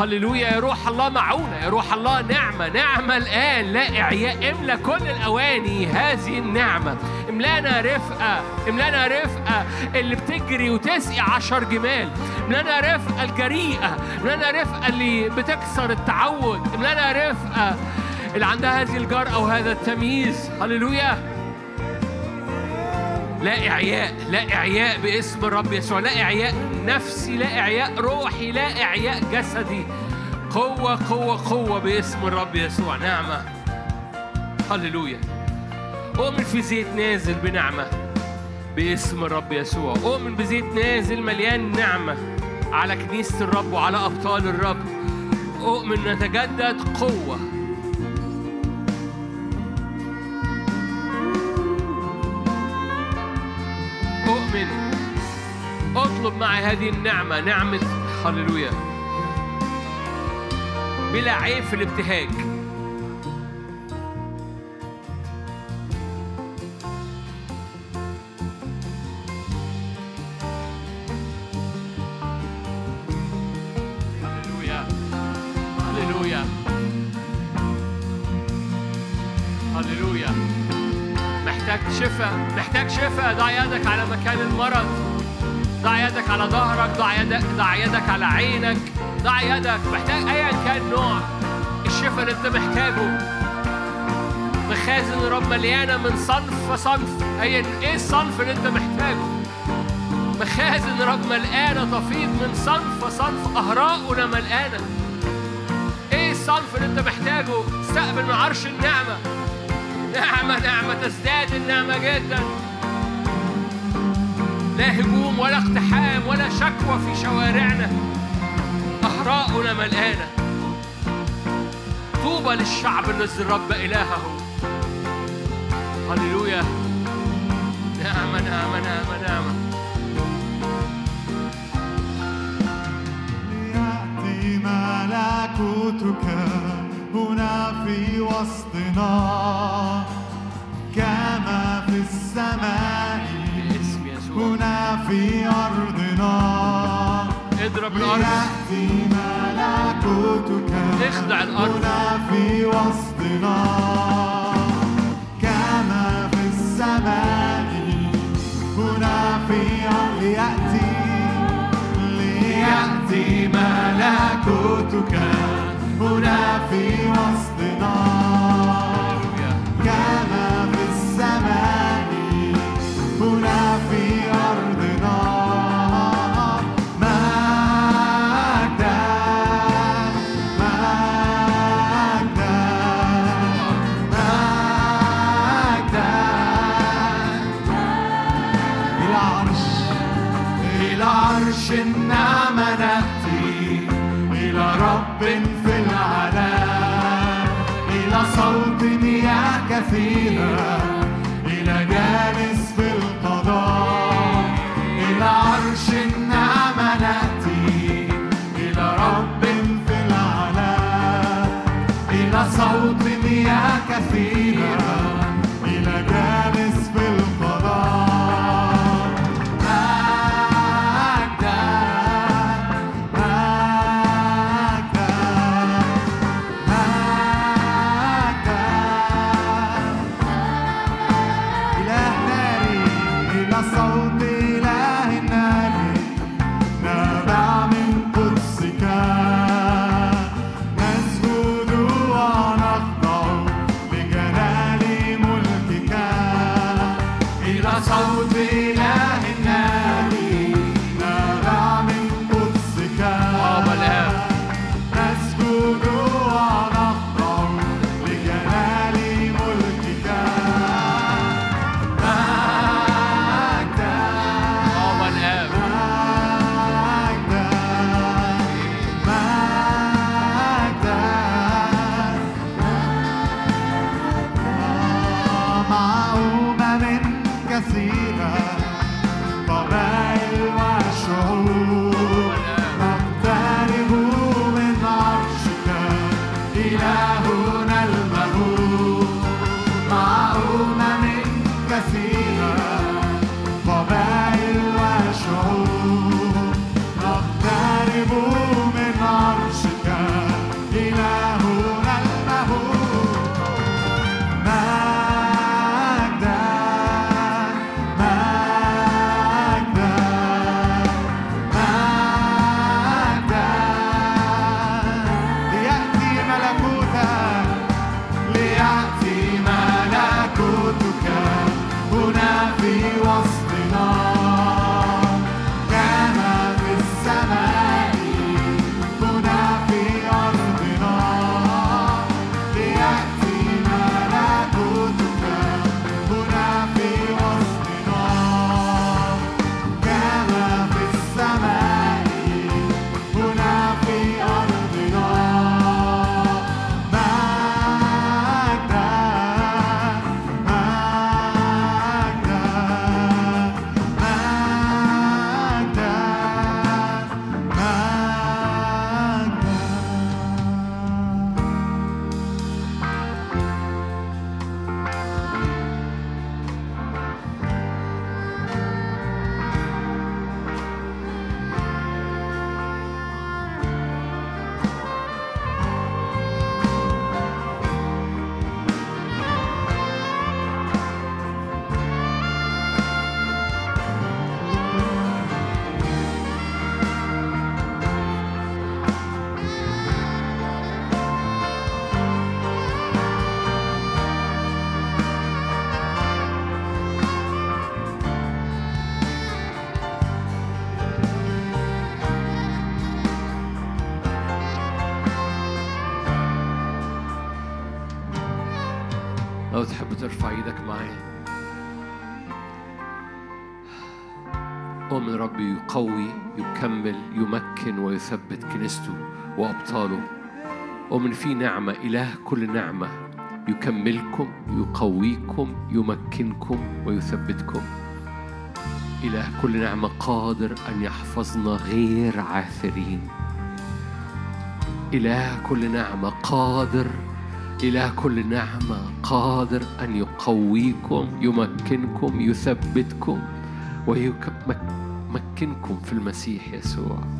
هللويا يا روح الله معونة يا روح الله نعمة نعمة الآن. لا إعياء املى كل الأواني هذه النعمة. املأنا رفقة املأنا رفقة اللي بتجري وتسقي عشر جمال. املأنا رفقة الجريئة املأنا رفقة اللي بتكسر التعود. املأنا رفقة اللي عندها هذه الجرأة وهذا التمييز. هللويا. لا إعياء لا إعياء باسم الرب يسوع لا إعياء نفسي لا إعياء روحي لا إعياء جسدي. قوة قوة قوة باسم الرب يسوع. نعمة. هللويا. أؤمن في زيت نازل بنعمة باسم الرب يسوع. أؤمن بزيت نازل مليان نعمة على كنيسة الرب وعلى أبطال الرب. أؤمن نتجدد قوة أؤمن اطلب معي هذه النعمة نعمة هللويا. بلا عيب في الابتهاج. محتاج شفاء. ضع يدك على مكان المرض. ضع يدك على ظهرك. ضع يدك ضع يدك على عينك. ضع يدك. محتاج ايا كان نوع. الشفاء اللي أنت محتاجه. مخازن الرب مليانة من صنف فصنف ايا إيه الصنف اللي أنت محتاجه؟ مخازن الرب ملقانه تفيض من صنف فصنف اهراؤنا ملقانه إيه الصنف اللي أنت محتاجه؟ استقبل من عرش النعمة. نعمة نعمة تزداد النعمة جدا. لا هجوم ولا اقتحام ولا شكوى في شوارعنا. أهراؤنا ملقانة طوبى للشعب الذي الرب إلهه. هللويا. نعمة نعمة نعمة نعمة. يأتي ملكوتك. هنا في وسطنا. كما في السماء هنا في أرضنا. اضرب الأرض. يأتي ملكوتك. اخضع الأرض. هنا في وسطنا. كما في السماء هنا في أرض يأتي. ليأتي ملكوتك. هنا في وسطنا. ويثبت كنيسته وأبطاله. أؤمن في نعمة إله كل نعمة. يكملكم يقويكم يمكنكم ويثبتكم. إله كل نعمة قادر أن يحفظنا غير عاثرين. إله كل نعمة قادر إله كل نعمة قادر أن يقويكم يمكنكم يثبتكم ويمكنكم في المسيح يسوع.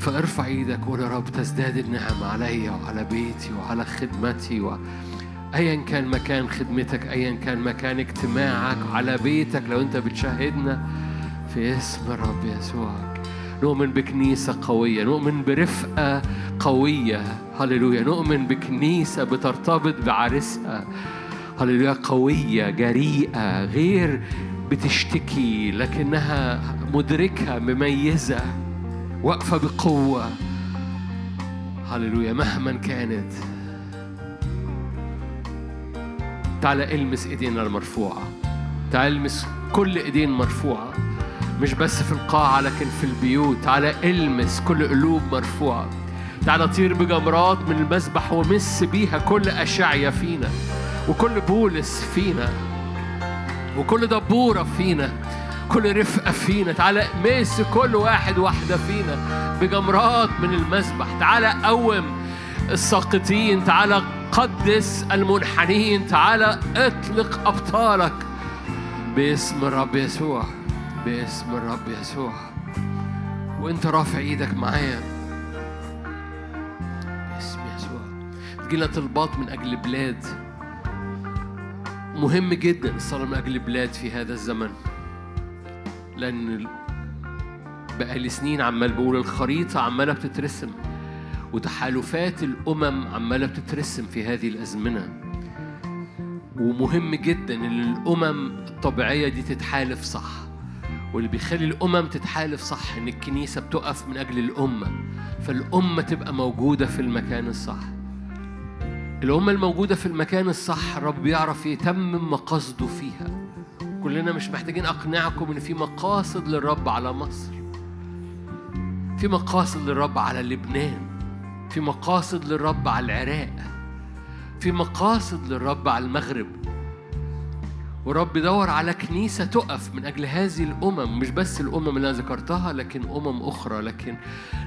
فارفع إيدك وقول يا رب تزداد النعم علي وعلى بيتي وعلى خدمتي و... ايا كان مكان خدمتك ايا كان مكان اجتماعك على بيتك لو انت بتشاهدنا في اسم الرب يسوع. نؤمن بكنيسة قوية نؤمن برفقة قوية. هللويا. نؤمن بكنيسة بترتبط بعرسها هللويا. قوية جريئة غير بتشتكي لكنها مدركة مميزة. واقفة بقوة. هللويا. مهما كانت. تعال المس ايدينا المرفوعة. تعال المس كل ايدين مرفوعة. مش بس في القاعة لكن في البيوت. تعال المس كل قلوب مرفوعة. تعال طير بجمرات من المسبح ومس بيها كل أشعية فينا. وكل بولس فينا. وكل دبورة فينا. كل رفقة فينا. تعالى مس كل واحد واحدة فينا بجمرات من المسبح. تعالى قوم الساقطين. تعالى قدس المنحنين. تعالى اطلق أبطالك باسم الرب يسوع. باسم الرب يسوع. وانت رافع إيدك معايا. باسم يسوع. تجينا طلبات من أجل بلاد. مهم جدا الصلاة من أجل بلاد في هذا الزمن. لأن بقالي سنين عمال بقول الخريطة عمالة بتترسم وتحالفات الأمم عمالة بتترسم في هذه الأزمنة. ومهم جدا إن الأمم الطبيعية دي تتحالف صح واللي بيخلي الأمم تتحالف صح إن الكنيسة بتقف من أجل الأمة فالأمة تبقى موجودة في المكان الصح. الأمة الموجودة في المكان الصح رب يعرف يتمم مقاصده فيها. كلنا مش محتاجين أقنعكم إن في مقاصد للرب على مصر. في مقاصد للرب على لبنان. في مقاصد للرب على العراق. في مقاصد للرب على المغرب. ورب يدور على كنيسة تقف من أجل هذه الأمم مش بس الأمم اللي أنا ذكرتها لكن أمم أخرى. لكن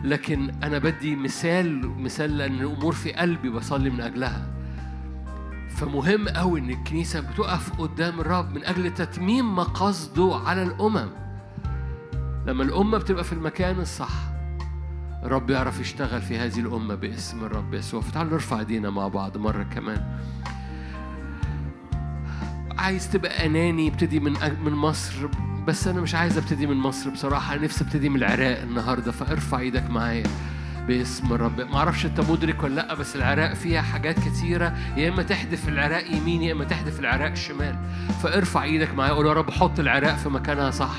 لكن أنا بدي مثال مثال لأن الأمور في قلبي بصلي من أجلها. فمهم قوي إن الكنيسة بتقف قدام الرب من أجل تتميم مقاصده على الأمم. لما الأمة بتبقى في المكان الصح الرب يعرف يشتغل في هذه الأمة باسم الرب يسوع. فتعالوا نرفع إيدينا مع بعض مرة كمان. عايز تبقى أناني ابتدي من من مصر. بس أنا مش عايز أبتدي من مصر بصراحة نفسي أبتدي من العراق النهارده. فارفع إيدك معايا. باسم الرب. ما أعرفش أنت مدرك ولا لأ بس العراق فيها حاجات كتيرة. يا إما تحدف العراق يمين يا إما تحدف العراق شمال. فارفع إيدك معايا قول يا رب حط العراق في مكانها صح.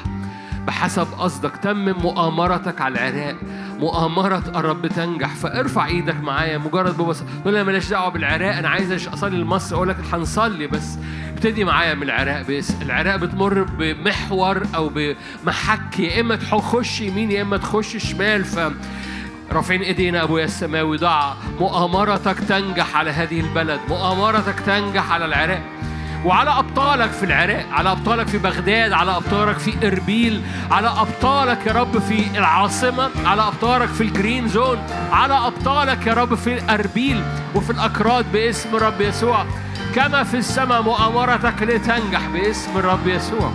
بحسب قصدك تمم مؤامرتك على العراق. مؤامرة الرب تنجح. فارفع إيدك معايا مجرد ببص تقول لي ماليش دعوة بالعراق أنا عايز أصلي لمصر أقول لك هنصلي بس. ابتدي معايا من العراق بس. العراق بتمر بمحور أو بمحك. يا إما تخش يمين يا إما تخش شمال. ف رافعين إيدينا ابويا السماوي. ضع مؤامرتك تنجح على هذه البلد. مؤامرتك تنجح على العراق. وعلى أبطالك في العراق. على أبطالك في بغداد. على أبطالك في إربيل. على أبطالك يا رب في العاصمة. على أبطالك في الجرين زون. على أبطالك يا رب في أربيل وفي الأكراد باسم رب يسوع. كما في السماء مؤامرتك لتنجح باسم الرب يسوع.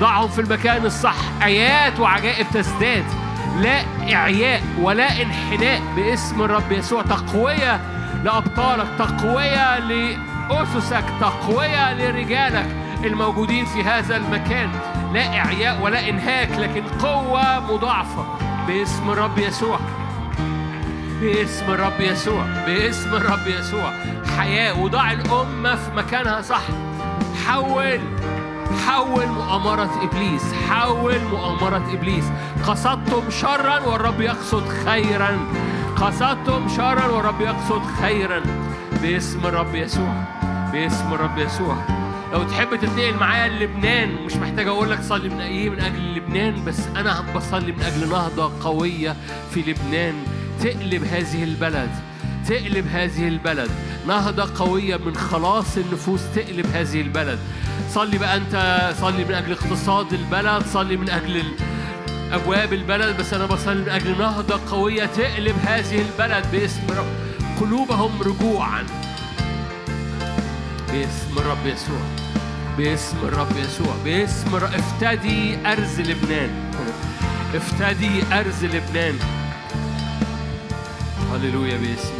ضعهم في المكان الصح. آيات وعجائب تزداد. لا إعياء ولا انحناء باسم الرب يسوع تقوية لأبطالك تقوية لأسسك تقوية لرجالك الموجودين في هذا المكان. لا إعياء ولا إنهاك لكن قوة مضاعفة باسم الرب يسوع. باسم الرب يسوع باسم الرب يسوع. حياة وضع الأمة في مكانها صح. حول. حول مؤامرة إبليس حول مؤامرة إبليس. قصدتم شرا والرب يقصد خيرا. قصدتم شرا والرب يقصد خيرا. باسم الرب يسوع باسم الرب يسوع. لو تحب تتنقل معايا للبنان مش محتاج أقول لك صلي من إيه من أجل لبنان بس أنا بصلي من أجل نهضة قوية في لبنان. تقلب هذه البلد. تقلب هذه البلد. نهضة قوية من خلاص النفوس تقلب هذه البلد. صلي بقى أنت صلي من أجل اقتصاد البلد صلي من أجل أبواب البلد بس أنا بصلي من أجل نهضة قوية تقلب هذه البلد. باسم رب قلوبهم رجوعا. باسم الرب يسوع باسم الرب يسوع باسم الرب. افتدي أرز لبنان. افتدي أرز لبنان. هللويا باسم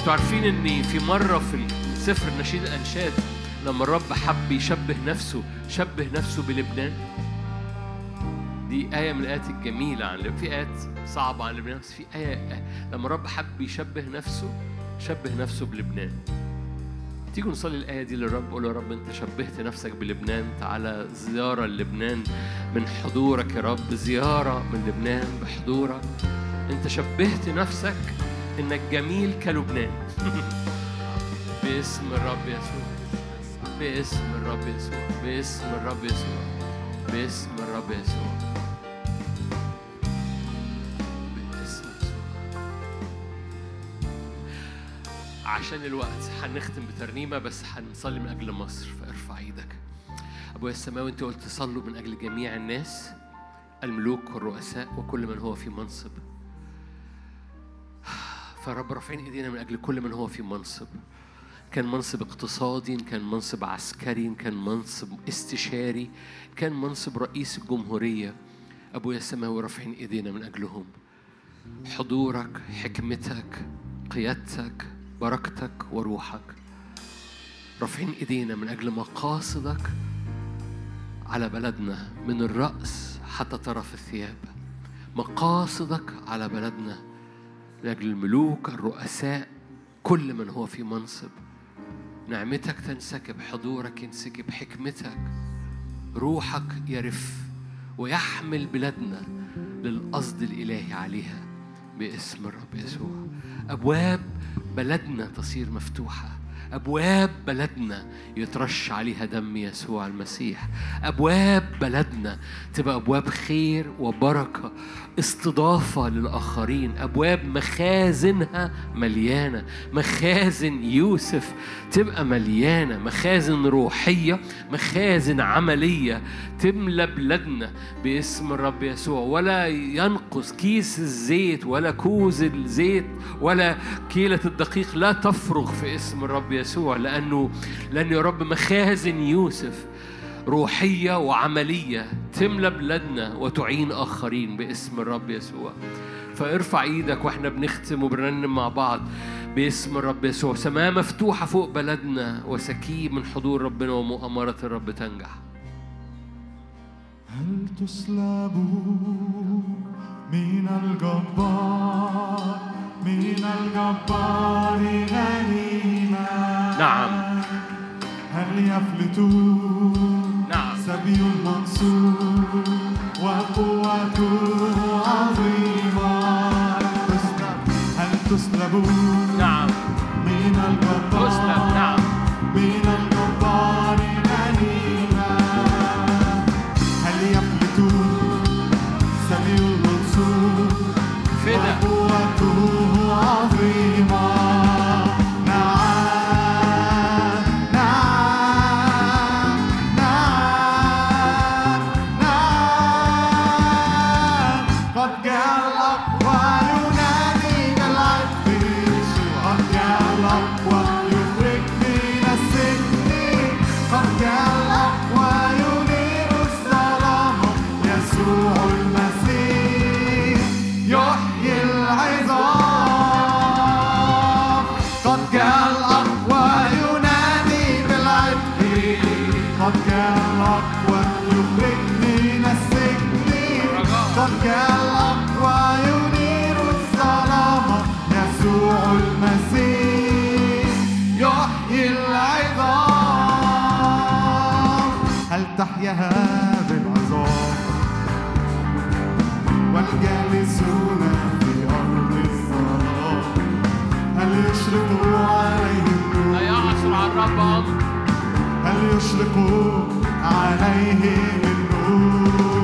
أنتوا عارفين ان في مرة في سفر نشيد الأنشاد لما الرب حب يشبه نفسه شبه نفسه بلبنان. دي آية من الآيات الجميلة عن في آيات صعبة عن لبنان. بس في آية لما الرب حب يشبه نفسه شبه نفسه بلبنان. تيجوا نصلي الآية دي للرب قول يا رب أنت شبهت نفسك بلبنان. تعالى زيارة للبنان من حضورك يا رب زيارة من لبنان بحضورك. أنت شبهت نفسك إنك جميل كلبنان. باسم الرب يسوع. باسم الرب يسوع. باسم الرب يسوع. باسم الرب يسوع. باسم يسوع. عشان الوقت هنختم بترنيمة بس هنصلي من أجل مصر. فارفع إيدك. أبويا السماوي أنت قلت صلوا من أجل جميع الناس الملوك والرؤساء وكل من هو في منصب. فرب رافعين ايدينا من أجل كل من هو في منصب. كان منصب اقتصادي كان منصب عسكري كان منصب استشاري كان منصب رئيس الجمهورية. أبويا السماوي رافعين ايدينا من أجلهم. حضورك حكمتك قيادتك بركتك وروحك. رافعين ايدينا من أجل مقاصدك على بلدنا من الرأس حتى طرف الثياب. مقاصدك على بلدنا من أجل الملوك الرؤساء كل من هو في منصب. نعمتك تنسكب حضورك ينسكب حكمتك روحك يرف ويحمل بلادنا للقصد الإلهي عليها باسم الرب يسوع. أبواب بلدنا تصير مفتوحة. أبواب بلدنا يترش عليها دم يسوع المسيح. أبواب بلدنا تبقى أبواب خير وبركة استضافة للآخرين. أبواب مخازنها مليانة. مخازن يوسف تبقى مليانة. مخازن روحية مخازن عملية تملى بلادنا باسم الرب يسوع. ولا ينقص كيس الزيت ولا كوز الزيت ولا كيلة الدقيق لا تفرغ في اسم الرب يسوع لأنه لأنه يا رب مخازن يوسف روحية وعملية تملى بلادنا وتعين آخرين باسم الرب يسوع. فارفع إيدك وإحنا بنختم وبنرنم مع بعض باسم الرب يسوع. سماء مفتوحة فوق بلدنا وسكيب من حضور ربنا ومؤامرة الرب تنجح. هل تسلب من الجبار من الجبار غنيمة نعم. هل يفلت نعم. سبي المنصور وقوته عظيمة هل تحيا هذه العظام. والجالسون في أرض الظلام هل يشرق عليهم لا يعصر على الرب أمر هل يشرق عليه من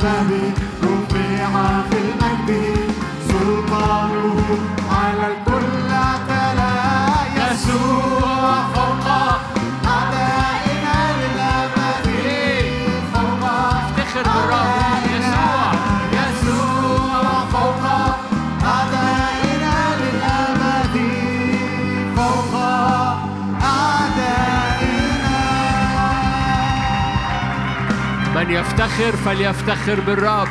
الأرباب رفع في المجد سلطانه على الكل من يفتخر فليفتخر بالرب.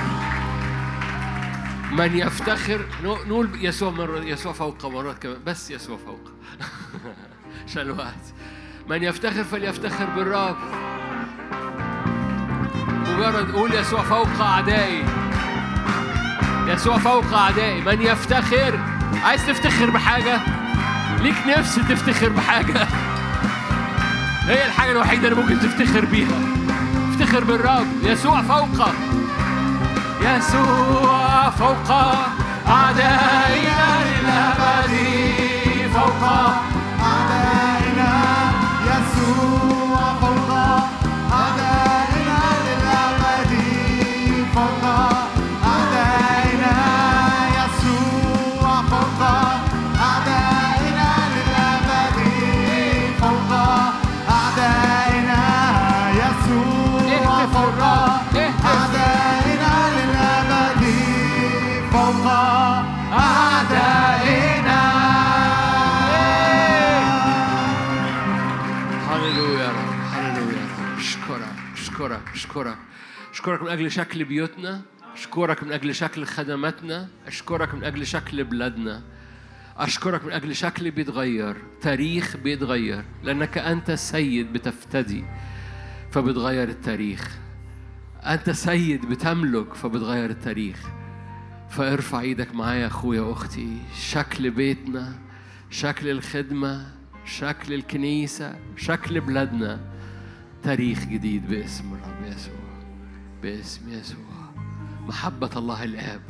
من يفتخر نقول يسوع مرة يسوع فوق مرات كمان بس يسوع فوق. عشان الوقت. من يفتخر فليفتخر بالرب. مجرد قول يسوع فوق أعدائي. يسوع فوق أعدائي. من يفتخر. عايز تفتخر بحاجة؟ ليك نفس تفتخر بحاجة. هي الحاجة الوحيدة اللي ممكن تفتخر بيها. افتخر بالرب يسوع فوق يسوع فوق أعدائنا للأبد فوق أشكرك من أجل شكل بيوتنا أشكرك من أجل شكل خدماتنا أشكرك من أجل شكل بلادنا أشكرك من أجل شكل بيتغير تاريخ بيتغير لأنك أنت سيد بتفتدي فبتغير التاريخ. أنت سيد بتملك فبتغير التاريخ. فارفع إيدك معايا يا أخويا وأختي. شكل بيتنا شكل الخدمة شكل الكنيسة شكل بلادنا. تاريخ جديد باسم الرب يسوع. باسم يسوع. محبة الله الآب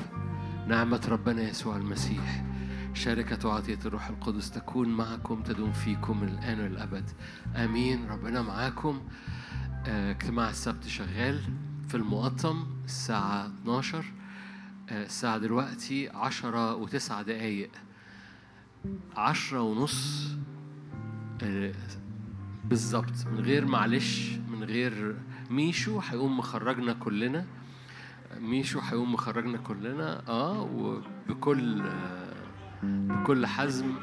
نعمة ربنا يسوع المسيح. شركة وعطية الروح القدس تكون معكم تدوم فيكم الآن والأبد. آمين. ربنا معاكم. آه، اجتماع السبت شغال في المقطم الساعة 12 آه، الساعة دلوقتي عشرة وتسعة دقايق. عشرة ونص آه، بالظبط. من غير معلش من غير ميشو هيقوم مخرجنا كلنا. ميشو هيقوم مخرجنا كلنا آه وبكل آه بكل حزم